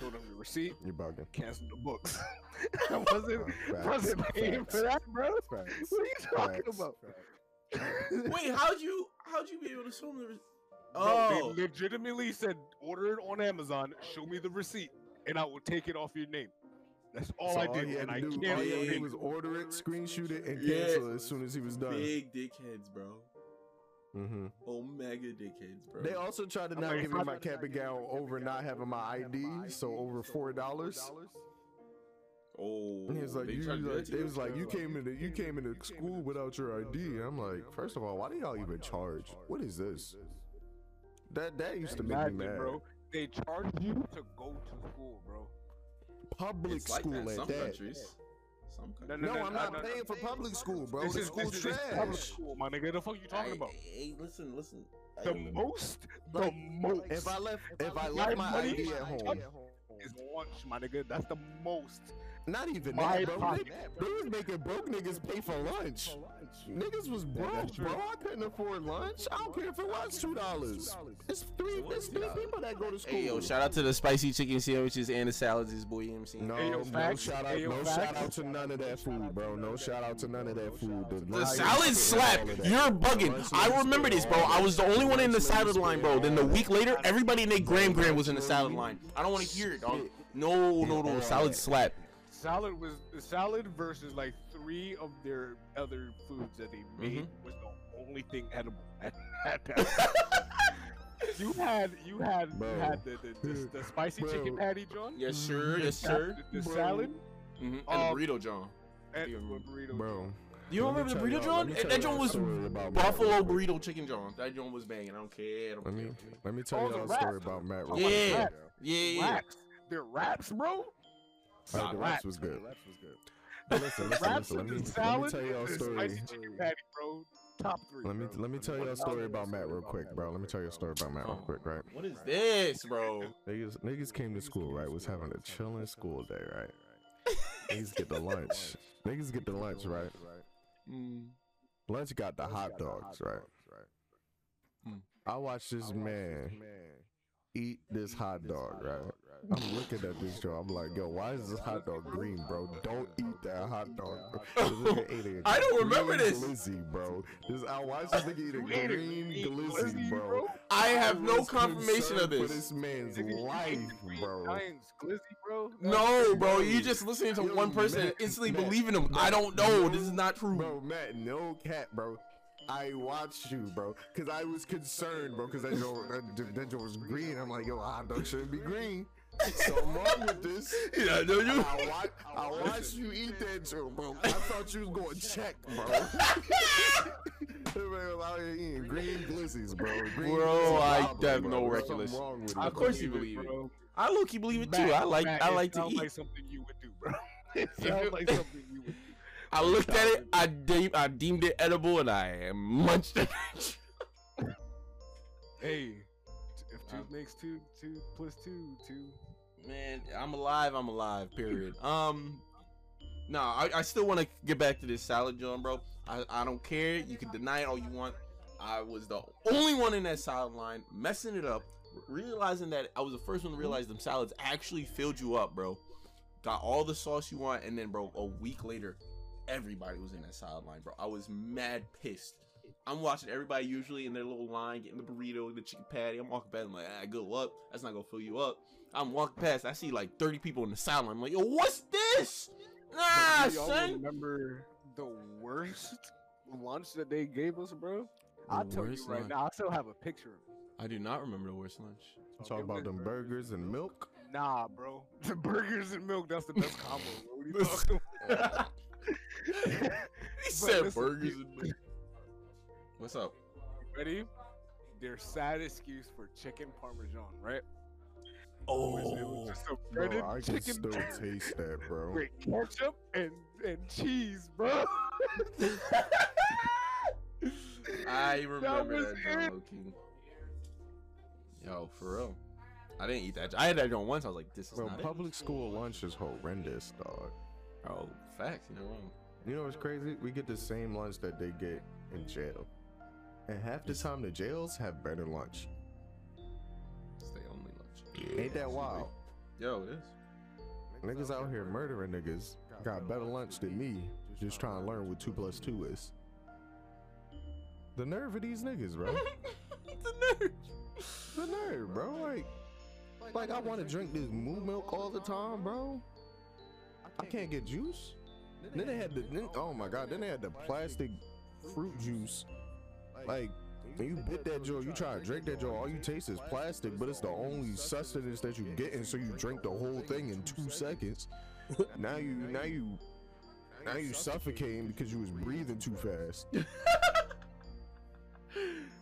showed them the receipt, You're bugging. canceled the books. (laughs) I wasn't oh, Facts, wasn't paying facts, for that, bro. facts, What are you talking facts, about? facts. Wait, how'd you how'd you be able to show me the? re- Bro, Oh, they legitimately said order it on Amazon, show me the receipt, and I will take it off your name. That's all So I did, he had and I do- canceled all he had to it. do was order it, screenshot it, and Yeah. cancel it as soon as he was done. big dickheads, bro. Hmm Omega dickheads, bro. They also tried to not give me my cap and gown over not having my ID, so over four dollars. oh, And he was like, they you, tried to like, that to they you? was like, you came into you came into school without your ID. I'm like, first of all, why do y'all even charge? What is this? That that used to make me Imagine, mad. bro. They charge you to go to school, bro. Public It's like school that at that. countries. Some No, countries. No, no, I'm not no, no. paying for public school, bro. This the is, school this trash. is public school, my nigga. The fuck you talking Hey, about? Hey, listen, listen. The most, the most. If I left, if I left my ID at home, is lunch, my nigga. That's the most. Not even My that, bro. They, pocket. they was making broke niggas pay for lunch. Niggas was broke, bro. I couldn't afford lunch. I don't care if it was two dollars. It's three. It's three people that go to school. Hey, yo, shout out to the spicy chicken sandwiches and the salads, this boy MC. No, Hey, yo, no shout out, Hey, yo, no facts. shout out to none of that food, bro. No shout out to none of that food. The lunch- salad slap. You're bugging. I remember this, bro. I was the only one in the salad line, bro. Then the week later, everybody in their gram gram was in the salad line. I don't want to hear it, dog. spit No, no, no. Salad slap. Salad was the salad versus like three of their other foods that they made Mhm. was the only thing edible at, (laughs) at that. (laughs) (laughs) you had you had Bro. you had the the, the, the spicy chicken patty, John. Yes, sir. the Yes, sir. The, the Bro. salad hmm And Um, the burrito, John. and the burrito. Bro, You don't remember the burrito, John? let That that John was story about Matt Buffalo real burrito chicken, John. That John was banging. I don't care. I don't Let me let me tell Oh, y'all a wraps. story about Matt. Yeah. Yeah, yeah, yeah. Wraps. They're wraps, bro. Alright, Stop. the raps was good. But listen, listen, Wraps listen. Let me, the let me tell y'all a story. patty, bro. Top three. Let me bro. let me tell y'all a story about Matt real quick, bro. Let me tell you a story about Matt real quick, right? What is this, bro? Niggas, niggas came to school, right? Was having a chilling school day, right? Niggas get the lunch. Niggas get the lunch, right? Mm. Lunch got the hot dogs, right? Hmm. I watched this man eat this hot dog, right? I'm looking at this show. I'm like, yo, why is this hot dog green, bro? Don't eat that hot dog. bro. This nigga ate a (laughs) I don't remember this. Glizzy, bro. This, uh, I watched this nigga eat a You ate a green glizzy, bro. I have no confirmation of concerned For this. this man's Nigga, you ate life, bro. Glizzy, bro. No, bro, you just listening to one person and instantly believing him. I don't know. This is not true. Bro, Matt, no cat, bro. I watched you, bro, because I was concerned, bro, because that joint, that, that joint was green. I'm like, yo, hot dog shouldn't be green. So wrong with this. (laughs) Yeah, no, you. I, watch, I (laughs) watched you eat that joint, bro. I thought you was going (laughs) to check, bro. man was out here eating green glizzies, bro. Green Bro, I have bro. no There's regulation. Of course you believe it. bro. I low key believe it too. Matt, I like Matt, I it like to sounds eat. like something you would do, bro. It sounds like something you would do. I looked at it. I deemed I deemed it edible, and I munched it. Hey, if two Um, makes two, two plus two, two. Man, I'm alive. I'm alive. Period. Um, no, I, I still want to get back to this salad, John, bro. I, I don't care. You can deny it all you want. I was the only one in that salad line messing it up, realizing that I was the first one to realize them salads actually filled you up, bro. Got all the sauce you want, and then, bro, a week later, everybody was in that salad line, bro. I was mad pissed. I'm watching everybody usually in their little line getting the burrito, the chicken patty. I'm walking past, I'm like, ah, good luck. That's not gonna fill you up. I'm walking past, I see like 30 people in the salad line. I'm like, yo, what's this? Nah, do ah, y'all son. remember the worst lunch that they gave us, bro? I'll tell you right lunch. now. I still have a picture of it. I do not remember the worst lunch. Talk about them burgers and milk. Nah, bro. (laughs) The burgers and milk, that's the best (laughs) combo, bro. What are you talking about? (laughs) He said listen, burgers and milk. What's up? Ready? Their sad excuse for chicken parmesan, right? Oh, It was just a Bro, I can chicken still taste that, (laughs) bro. with ketchup and, and cheese, bro. (laughs) I (laughs) remember was that, John it. Low-key. Yo, for real. I didn't eat that. I had that joint once. I was like, this is Bro, not public school lunch is horrendous, dog. Oh, facts. You know wrong. You know what's crazy? We get the same lunch that they get in jail. And half the time the jails have better lunch. It's the only lunch. Ain't that wild? Yo, it is. Niggas out here murdering niggas got better lunch than me, just trying to learn what two plus two is. The nerve of these niggas, bro. (laughs) the nerd. The nerve, bro. Like, like I want to drink this moo milk all the time, bro. I can't get juice. Then they had the, then, oh my god, then they had the plastic fruit juice. Like, when you bit that joint, you try to drink that joint, all you taste is plastic, but it's the only sustenance that you get, and so you drink the whole thing in two seconds. (laughs) Now you, now you, now you suffocating because you was breathing too fast. (laughs)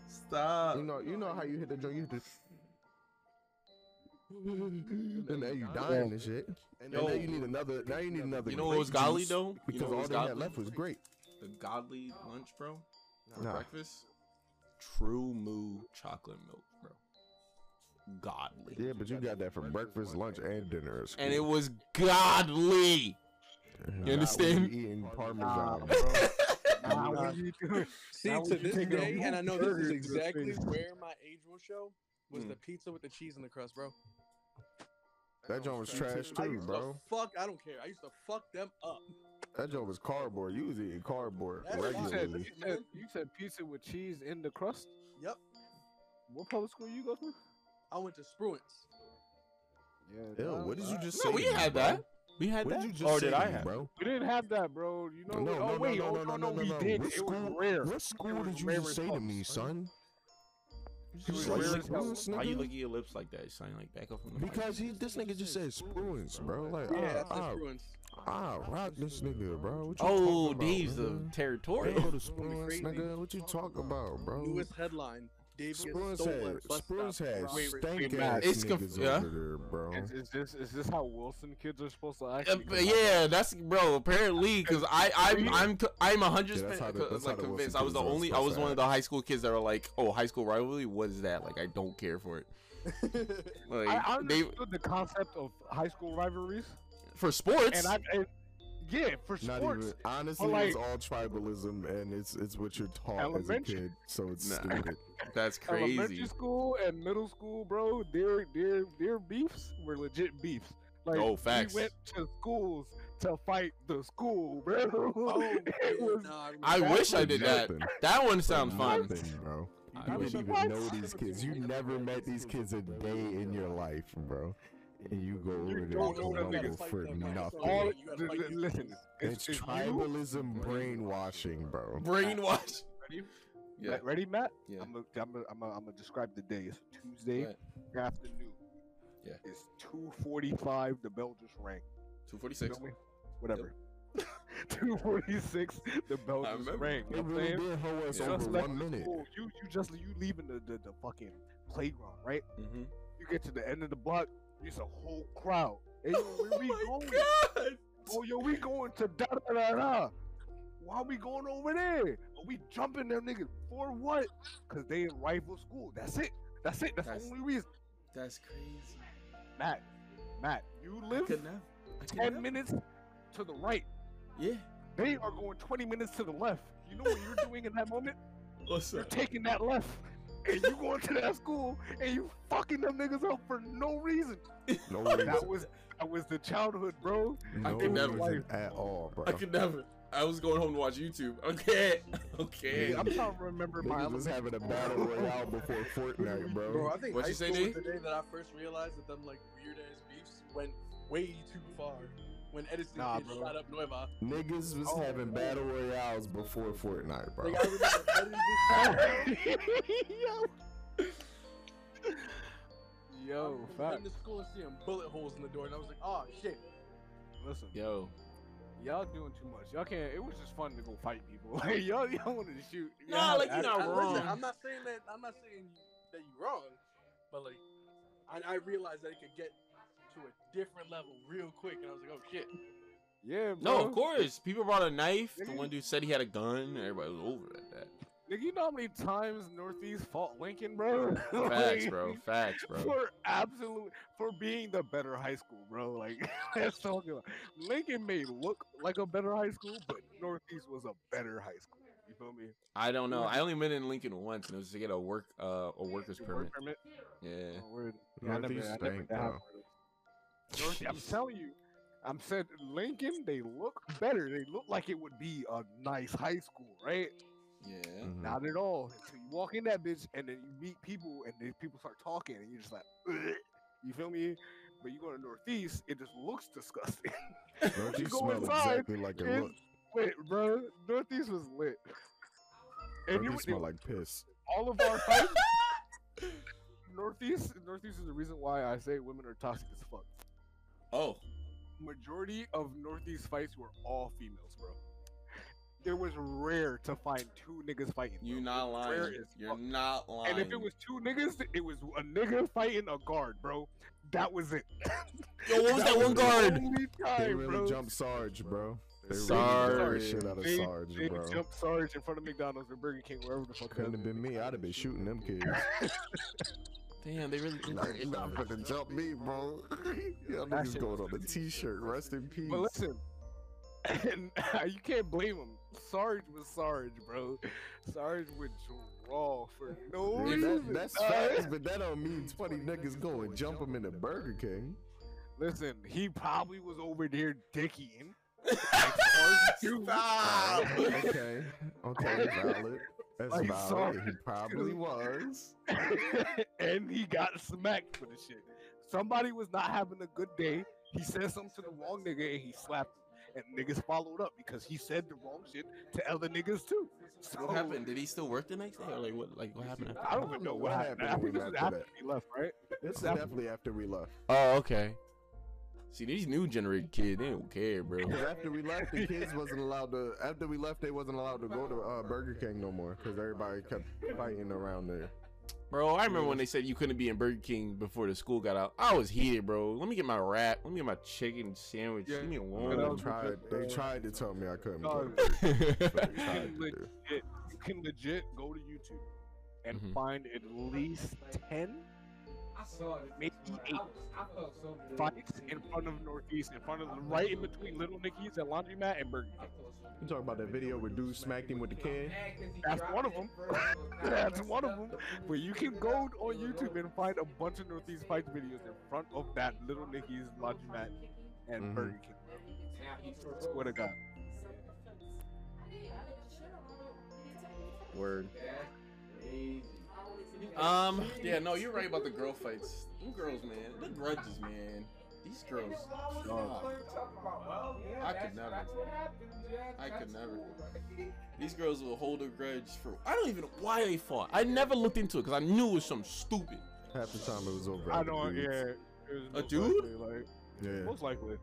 Stop. You know, you know how you hit the joint, you hit the. (laughs) And now you dying and shit. And Yo. now you need another. Now you need another. You know what was godly juice though? You Because know all was they had left was great. The godly lunch, bro. Nah. breakfast. True moo chocolate milk, bro. Godly. Yeah, but you got that for breakfast, lunch, and dinner. at And it was godly. You understand? You eating Nah, parmesan. bro. Nah, Nah. what you doing? See, Now to this day, and I know this is exactly where my age will show, was Mm. the pizza with the cheese in the crust, bro. That joint was trash I too, used bro. to fuck, I don't care. I used to fuck them up. That joke was cardboard. You was eating cardboard That's You said, regularly. you, said, you said pizza with cheese in the crust? Yep. What public school you go to? I went to Spruance. Yeah, Ew, what did you just No, say? we had bro? that. We had What that. did you just or say did I have? bro? We didn't have that, bro. You know? No, oh no, wait, no, oh no, no, no, we no. did. What it was school- rare. What school was did you rare just say to fuck, me, son? It You was said rare as hell. Why you nigga? look at your lips like that? Son, like back up from the mic. Because he, this nigga just said Spruance, bro. Like, Yeah, ah, that's ah, Spruance. ah, rock this nigga, bro. What you Oh, talking about, Dave's the territorial. go to Spruance, nigga. What you talking about, bro? Newest headline. Dave gets Spruance stolen. had, bus had stank ass it's conf- niggas yeah. over there, bro. Is, is this is this how Wilson kids are supposed to Uh, actually? yeah, that's bro. Apparently, because I I'm I'm I'm a hundred Yeah, percent like convinced. I was the only. I was one of the high school kids that were like, "Oh, high school rivalry. What is that? Like, I don't care for it." (laughs) Like I, I they understood the concept of high school rivalries, for sports. and I, and, yeah, for Not sports. even honestly, like- it's all tribalism, and it's it's what you're taught as a kid, so it's Nah. stupid. (laughs) that's (laughs) crazy. Elementary school and middle school, bro, their their their beefs were legit beefs. Like, Oh, facts. We went to schools to fight the school, (laughs) bro. Oh, (laughs) it was. nah, I remember I that. wish I did that. Nothing. That one sounds fun. nothing, bro. You wish didn't I- even know these kids. You never met these kids a day in your life, bro. And you go over there don't and know them rumble niggas. for nothing. All, You gotta fight these listen, kids. It's it's, you. tribalism brainwashing, bro. Brainwash. Ready? Yeah. Re- Ready, Matt? Yeah. I'm gonna I'm gonna I'm gonna I'm describe the day. It's Tuesday Go afternoon. Yeah. It's 2:45. The bell just rang. Two forty six. Feel me? Whatever. Two forty six. The bell just rang. You It know (laughs) what I'm really saying? did hoe us Yeah. over Just left one minute. school. You you just you leaving the, the, the fucking playground, right? Mm-hmm. You get to the end of the block, there's a whole crowd. Hey, yo, where we (laughs) oh going? my god! Oh, yo, we going to da da da da. Why are we going over there? Are we jumping them niggas for what? Cause they in rival school. That's it. That's it. That's, That's- the only reason. That's crazy. Matt, Matt, you live could never. I ten never. minutes to the right. Yeah. They are going twenty minutes to the left. You know what you're (laughs) doing in that moment? What's You're up? taking that left. And you going to that school and you fucking them niggas up for no reason. No reason. That was that was the childhood, bro. I No could never. reason at all, bro. I could never. I was going home to watch YouTube. (laughs) Okay. Okay. Hey, I'm trying to remember my Niggas was having a (laughs) battle royale before Fortnite, Bro, bro. I think What'd you say, school was D? the day that I first realized that them like weird ass beefs went way too far. When Edison Nah, kid shot up Nueva. Niggas was Oh. having battle royales before Fortnite, bro. Like, I remember (laughs) Edison Yo. Yo, just fact. in the school and seeing bullet holes in the door, and I was like, oh shit. Listen, Yo. Y'all doing too much. Y'all can't. It was just fun to go fight people. (laughs) Like y'all, y'all wanted to shoot. Nah, Y'all like, had you not attitude. I, listen, wrong. I'm not saying that. I'm not saying that you're wrong, but like, I, I realized that it could get to a different level real quick, and I was like, oh shit. Yeah, bro. No, of course. People brought a knife. The one dude said he had a gun. Everybody was over at that. Nigga, you know how many times Northeast fought Lincoln, bro? (laughs) Facts, Like, bro. Facts, bro. For absolute, for being the better high school, bro. Like, let's talk about. Lincoln may look like a better high school, but Northeast was a better high school. You feel me? I don't know. I only been in Lincoln once, and it was to get a work, uh, a worker's Your permit. work permit. Yeah. Oh, word. Yeah, I never- Northeast I never stank, got bro. one of those. North- I'm telling you, I'm said Lincoln. They look better. They look like it would be a nice high school, right? Yeah. Mhm. Not at all. Until you walk in that bitch and then you meet people and then people start talking and you're just like, "Ugh." you feel me? But you go to Northeast, it just looks disgusting. Don't (laughs) you go smell inside, exactly like it it's look? lit, bro. Northeast was lit. And Don't you you smell like piss? all of our fights. (laughs) Northeast, Northeast is the reason why I say women are toxic as fuck. Oh. majority of Northeast fights were all females, bro. It was rare to find two niggas fighting. You're not lying. You're fuck. not lying. And if it was two niggas, it was a nigga fighting a guard, bro. That was it. (laughs) Yo, what was that one the guard? only They really bro. jumped Sarge, bro. They really Sarge. jumped the shit out of They, Sarge, they bro. jumped Sarge in front of McDonald's or Burger King, wherever the fuck. Couldn't have been me. I'd have been shooting them kids. (laughs) Damn, they really did Nah, that. Not gonna jump me, bro. (laughs) Y'all That niggas going was on a t-shirt. Rest in peace. But listen, and you can't blame him. Sarge was Sarge, bro. Sarge would draw for no Yeah, reason. that, that's facts, but that don't mean 20 niggas go and jump him in the Burger King. Listen, he probably was over there dickying. Stop. (laughs) okay, okay, valid. That's Like valid. Sarge. He probably was. (laughs) and he got smacked for the shit. Somebody was not having a good day. He said something to the wrong nigga and he slapped him. And niggas followed up because he said the wrong shit to other niggas too. So, What happened? Did he still work the next day, or like what? Like what happened? After? I don't even know what happened. I think this is after he left, right? This is definitely after we left. Oh, okay. See, these new generation kids, they don't care, bro. After we left, the kids wasn't allowed to. After we left, they wasn't allowed to go to uh, Burger King no more because everybody kept fighting around there. Bro, I remember when they said you couldn't be in Burger King before the school got out. I was (laughs) heated, bro. Let me get my wrap. Let me get my chicken sandwich. Yeah. Leave me that They alone. was tried. They tried to tell me I couldn't. no, but yeah, (laughs) they you can legit, you can legit go to YouTube and Mhm. find at least ten, maybe eight fights in front of Northeast, in front of the, right in between Little Nicky's and Laundromat and Burger King. You talking about that video where dude smacked him with the can? That's one of them. (laughs) That's one of them. But you can go on YouTube and find a bunch of Northeast fights videos in front of that Little Nicky's Laundromat and Mhm. Burger King. Swear to God. Word. Um, yeah, no, you're right about the girl fights. Them girls, man. The grudges, man. These girls. oh, I could never. I could never. These girls will hold a grudge for. I don't even know why they fought. I never looked into it because I knew it was something stupid. Half the time it was over. I don't, dudes. yeah. A dude? likely, like, Yeah. most likely.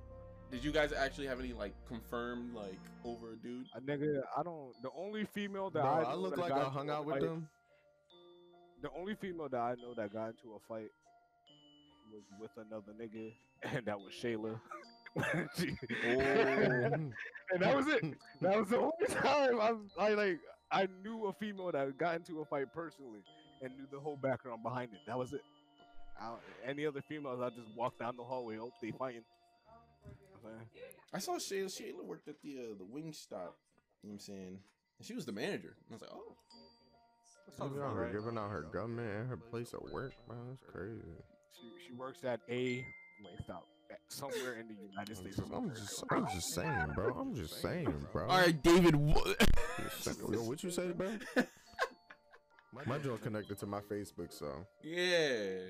Did you guys actually have any like confirmed like over a dude? A nigga, I don't. The only female that Bro, I, I look like I hung out with fight- them. The only female that I know that got into a fight was with another nigga, (laughs) and that was Shayla. (laughs) She- (laughs) and that was it. That was the only time I, I like I knew a female that got into a fight personally and knew the whole background behind it. That was it. I, any other females, I just walk down the hallway, hope they fighting. You know what I'm? I saw Shayla. Shayla worked at the uh, the Wingstop. You know what I'm saying? And she was the manager. And I was like, oh. That sounds Giving out her, right. giving out her government and her place of work, man. That's crazy. She, she works at a wait stop somewhere in the United I'm States. just, I'm just, I'm just saying, bro. I'm just saying, bro. All right, David. wha- Just saying. Yo, what you say, bro? (laughs) My joint connected to my Facebook, so yeah.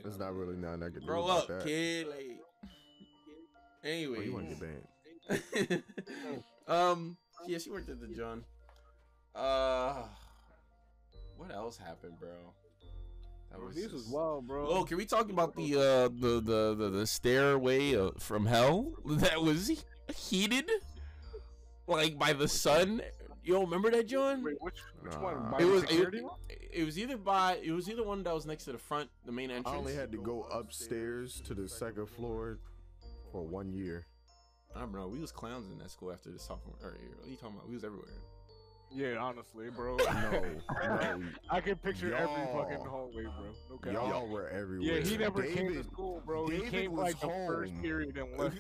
it's not really nothing I can do Grow about up, that. kid. Like. Anyway. Oh, you want to get banned? (laughs) um. Yeah, she worked at the John. Uh. What else happened, bro? That Bro, was This was wild, bro. Oh, can we talk about the uh the the the, the stairway uh, from hell (laughs) that was he- heated like by the sun? You don't remember that, John? Wait, which, which one? By It was it, security it was either by it was either one that was next to the front, the main entrance. I only had to go upstairs to the second floor for one year. I don't know. We was clowns in that school after the sophomore or year. What are you talking about? We was everywhere. Yeah, honestly, bro. No, (laughs) no, I can picture every fucking hallway, bro. No cap. y'all were everywhere. Yeah, he never came to school, bro. he came was like the first period and left.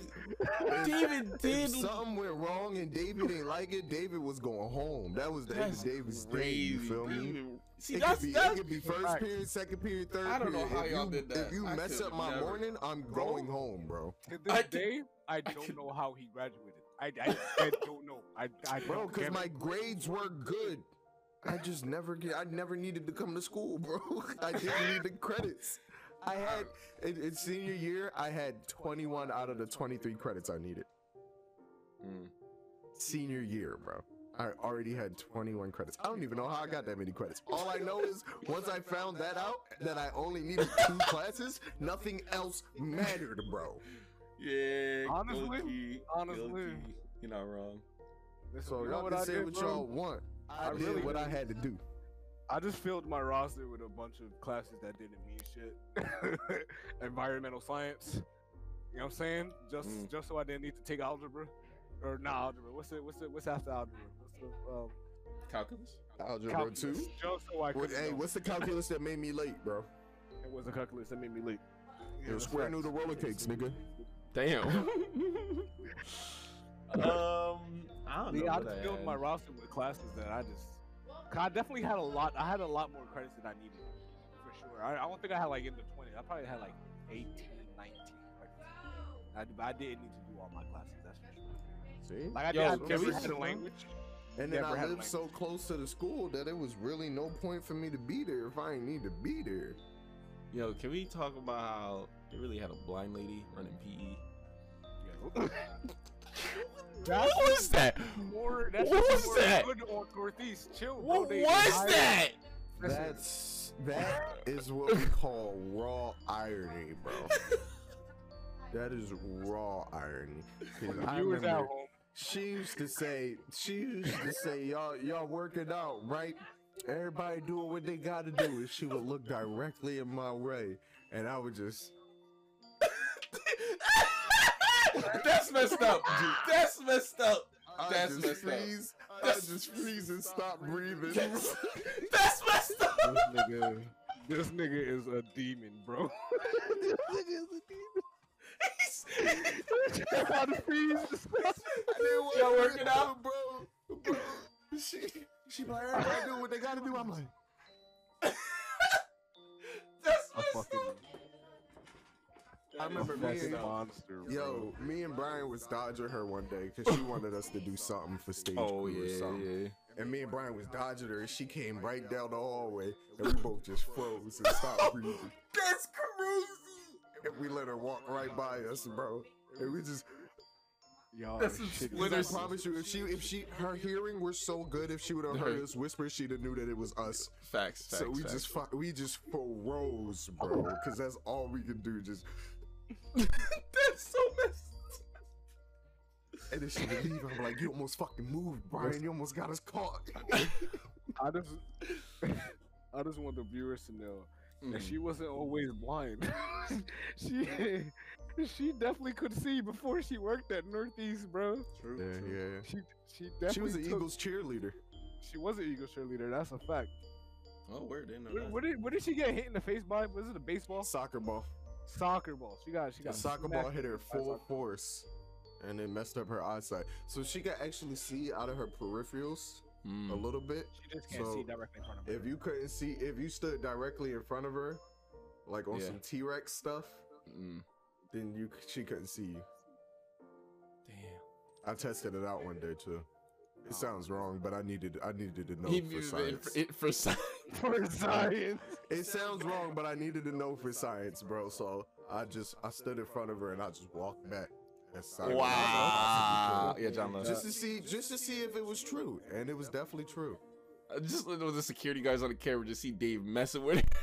(laughs) David did. If something went wrong and David didn't like it, David was going home. That was the end That's of David's day. crazy. You feel me? David- See, it that's could be, that's it could be first Right. period, second period, third I don't know period. how if y'all you, did that. If you I mess up my never. morning, I'm Bro. going home, bro. To I this could- day, I I don't could- know how he graduated. I, I, I don't know. I, I Bro, because my grades were good. I just never get. I never needed to come to school, bro. (laughs) I didn't need the credits. I had in, in senior year. I had 21 out of the 23 credits I needed. Mm. Senior year, bro. I already had 21 credits. I don't even know how I got that many credits. All I know is once I found that out, that I only needed two classes, nothing else mattered, bro. Yeah. Honestly, guilty, honestly. guilty. you're not wrong. So you know y'all what can I say did, what bro? y'all want. I, I did really what I had to do. I just filled my roster with a bunch of classes that didn't mean shit. (laughs) Environmental science. You know what I'm saying? Just Mm. just so I didn't need to take algebra. Or not algebra. What's it what's it what's after algebra? What's the um Calculus. Algebra calculus. two. Just so I What, could hey, what's the calculus that made me late, bro? it was a calculus that made me late. It was that's square facts. noodle roller cakes, nigga. Damn. (laughs) um, I don't know. Yeah, I just I filled my roster with classes that I just. I definitely had a lot. I had a lot more credits than I needed, for sure. I, I don't think I had like in the 20s. I probably had like 18, 19. Like, I, I didn't need to do all my classes. That's for sure. See? Like I, Yo, did, I can never had a language. And then Never I lived so close to the school that it was really no point for me to be there if I didn't need to be there. Yo, can we talk about how they really had a blind lady running? PE? That's what was that? More, that's What was more that? Good on Northeast. Chill, bro. What They- was I- that? That's that is what we call raw irony, bro. That is raw irony. 'Cause I You was at home. she used to say, she used to say, y'all, y'all working out, right? Everybody doing what they gotta do. And she would look directly in my way, and I would just, (laughs) That's messed up. G. That's messed up. I That's just messed up. freeze, I That's- just freeze and stop breathing. That's, (laughs) that's messed up. This nigga, this nigga is a demon, bro. (laughs) this nigga is a demon. That's how the freeze. Y'all working out? bro. bro. She, she be like, everybody do what they gotta do. I'm like, That's A messed fucking, up. I remember a me and, monster, bro. yo, me and Brian was dodging her one day because she wanted us to do something for stage Oh crew or yeah, something. yeah. And me and Brian was dodging her, and she came right down the hallway, and we both just froze and stopped (laughs) breathing. That's crazy. And we let her walk right by us, bro. And we just, Y'all That's are some I promise you, if she, if she, her hearing were so good, if she would have heard us whisper, she'd have knew that it was us. Facts. Facts. so we facts. just, fu- we just froze, bro, because that's all we can do. Just (laughs) That's so messed. And then she would leave. I'm like, you almost fucking moved, Brian. You almost got us caught. (laughs) I just, (laughs) I just want the viewers to know Mm. that she wasn't always blind. she, she definitely could see before she worked at Northeast, bro. True, yeah, true. yeah. She, she definitely. She was an took- Eagles cheerleader. She was an Eagles cheerleader. That's a fact. Oh, where didn't What, what did what did she get hit in the face by? Was it a baseball? Soccer ball. Soccer ball. She got she The got soccer ball hit her full soccer- force, and it messed up her eyesight. So she could actually see out of her peripherals a Mm. little bit. She just can't So, see directly in front of her. If you couldn't see, if you stood directly in front of her, like on Yeah. some T Rex stuff, Mm. then you she couldn't see you. Damn. I tested it out one day too. It sounds wrong, but I needed I needed to know He- for science. it- for science. (laughs) for science. (laughs) It sounds wrong, but I needed to know for science, bro. So I just I stood in front of her and I just walked back. as silent Wow. Yeah, John could. Love. Just to see, just to see if it was true, and it was definitely true. Uh, Just with the security guys on the camera, just see Dave messing with it. (laughs)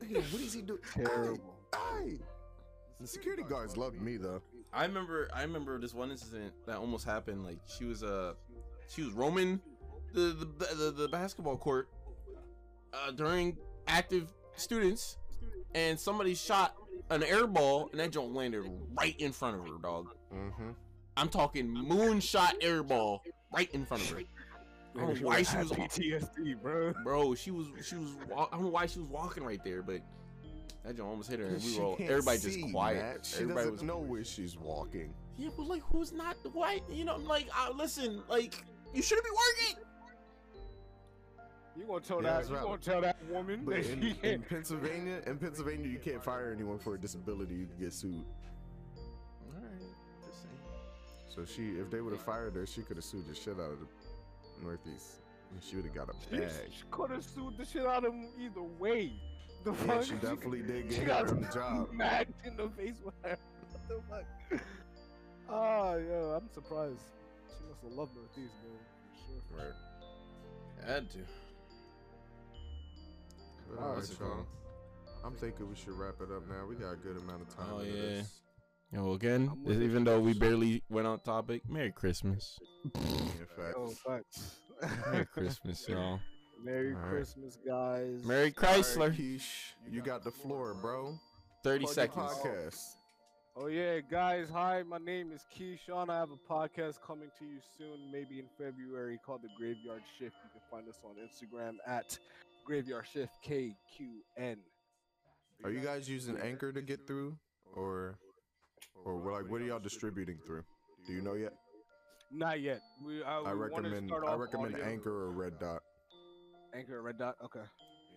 Hey, what is he doing? Terrible. Hey, the security guards loved me though. I remember I remember this one incident that almost happened. Like she was uh she was roaming the the the, the basketball court uh, during active students, and somebody shot an air ball, and that joint landed right in front of her, dog. Mm-hmm. I'm talking moonshot air ball right in front of her. I don't know why she was PTSD, bro. bro. She was she was I don't know why she was walking right there, but that joint almost hit her, and we (laughs) were all, everybody see, just quiet. Matt. She everybody doesn't was know where she's walking. Yeah, but like, who's not white? You know, I'm like, uh, listen, like, you shouldn't be working. You gonna tell Yeah, that? that's You gonna tell that woman But that in, she (laughs) in? Pennsylvania, in Pennsylvania, you can't fire anyone for a disability. You can get sued. All right, just saying. So she, if they would have fired her, she could have sued the shit out of the Northeast. She would have got a She, bag. she could have sued the shit out of him either way. The Yeah, fuck? she definitely did (laughs) She get got hit on the job. (laughs) smacked in the face with her. What (laughs) the fuck? Ah, yo, I'm surprised. She must have loved Northeast, bro. For sure. Right. Had to. But Oh, all right, y'all. I'm thinking we should wrap it up now. We got a good amount of time. Oh, yeah. this. Yeah, well, again, I'm even though we barely went on topic, Merry Christmas. Yeah, facts. Oh, facts. Merry Christmas, y'all. Merry All right. Christmas, guys. Merry All right, Chrysler. Keish, you got the floor, bro. 30 Plug seconds. Podcast. Oh yeah, guys. Hi, my name is Keyshawn. I have a podcast coming to you soon, maybe in February, called The Graveyard Shift. You can find us on Instagram at Graveyard Shift KQN. Are you guys using Anchor to get through, or, or we're like, what are y'all distributing through? Do you know yet? Not yet. We uh, I we wanna recommend start I recommend. Anchor or Red Dot. Anchor, Red Dot. Okay.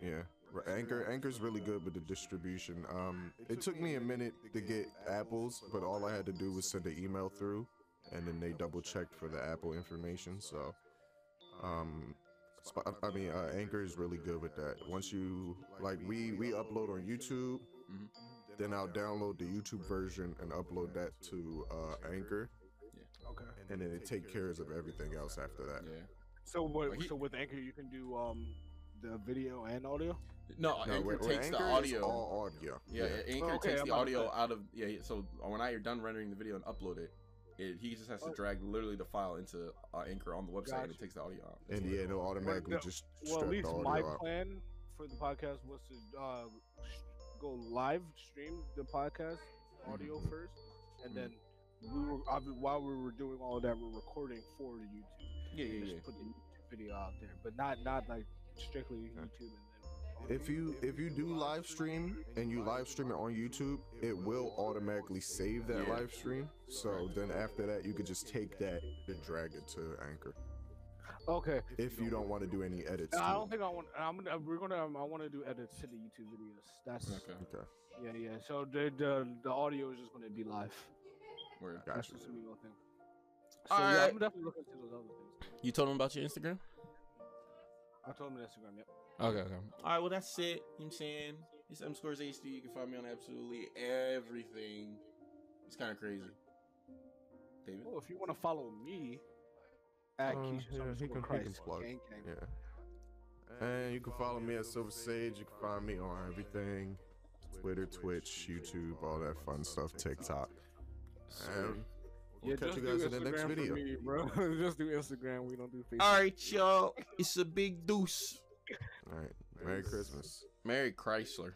Yeah, Anchor Anchor's really good with the distribution. Um, it took me a minute to get Apple's, but all I had to do was send an email through, and then they double checked for the Apple information. So, um, I mean, uh, Anchor is really good with that. Once you like, we we upload on YouTube, Mhm. then I'll download the YouTube version and upload that to uh, Anchor, Yeah. Okay. and then it take cares of everything else after that. Yeah. So what? He- so with Anchor, you can do um the video and audio. No, No, Anchor with- with takes the Anchor, it's audio. all audio. Yeah, Anchor Okay, takes I'm the audio that. out of yeah. yeah, So when I are done rendering the video and upload it, it he just has to Oh. drag literally the file into uh, Anchor on the website and it takes the audio out. and yeah, it'll automatically the- just Well, at least the audio my out. plan for the podcast was to uh, sh- go live stream the podcast audio Mhm. first, and Mhm. then we were while we were doing all of that, we're recording for the YouTube. Yeah, and yeah, just yeah. put the YouTube video out there, but not not like strictly YouTube and then. If you if you do live stream and you live stream it on YouTube, it will automatically save that Yeah. live stream. So then after that, you could just take that and drag it to Anchor. okay, If you don't want to do any edits. And I don't think I want. I'm gonna. We're gonna. Um, I want to do edits to the YouTube videos. That's Okay. Okay, yeah, yeah. So the the the audio is just gonna be live. Word. That's gotcha. just a little thing. So yeah, Alright. I'm definitely looking into those other things. You told him about your Instagram? I told him on Instagram. Yep. Okay, okay. All right, well, that's it. You know what I'm saying? It's M Scores HD. You can find me on absolutely everything. It's kind of crazy. David? Well, if you want to follow me at Uh, Keisha's yeah, he underscore can- he Christ, can plug. gang, gang. Yeah. And you can follow me at Silver Sage. You can find me on everything: Twitter, Twitch, YouTube, all that fun stuff, TikTok. And We'll catch you guys in the next video. me, bro. (laughs) just do Instagram. We don't do Facebook. All right, y'all. It's a big deuce. All right. Merry Christmas. Merry Chrysler.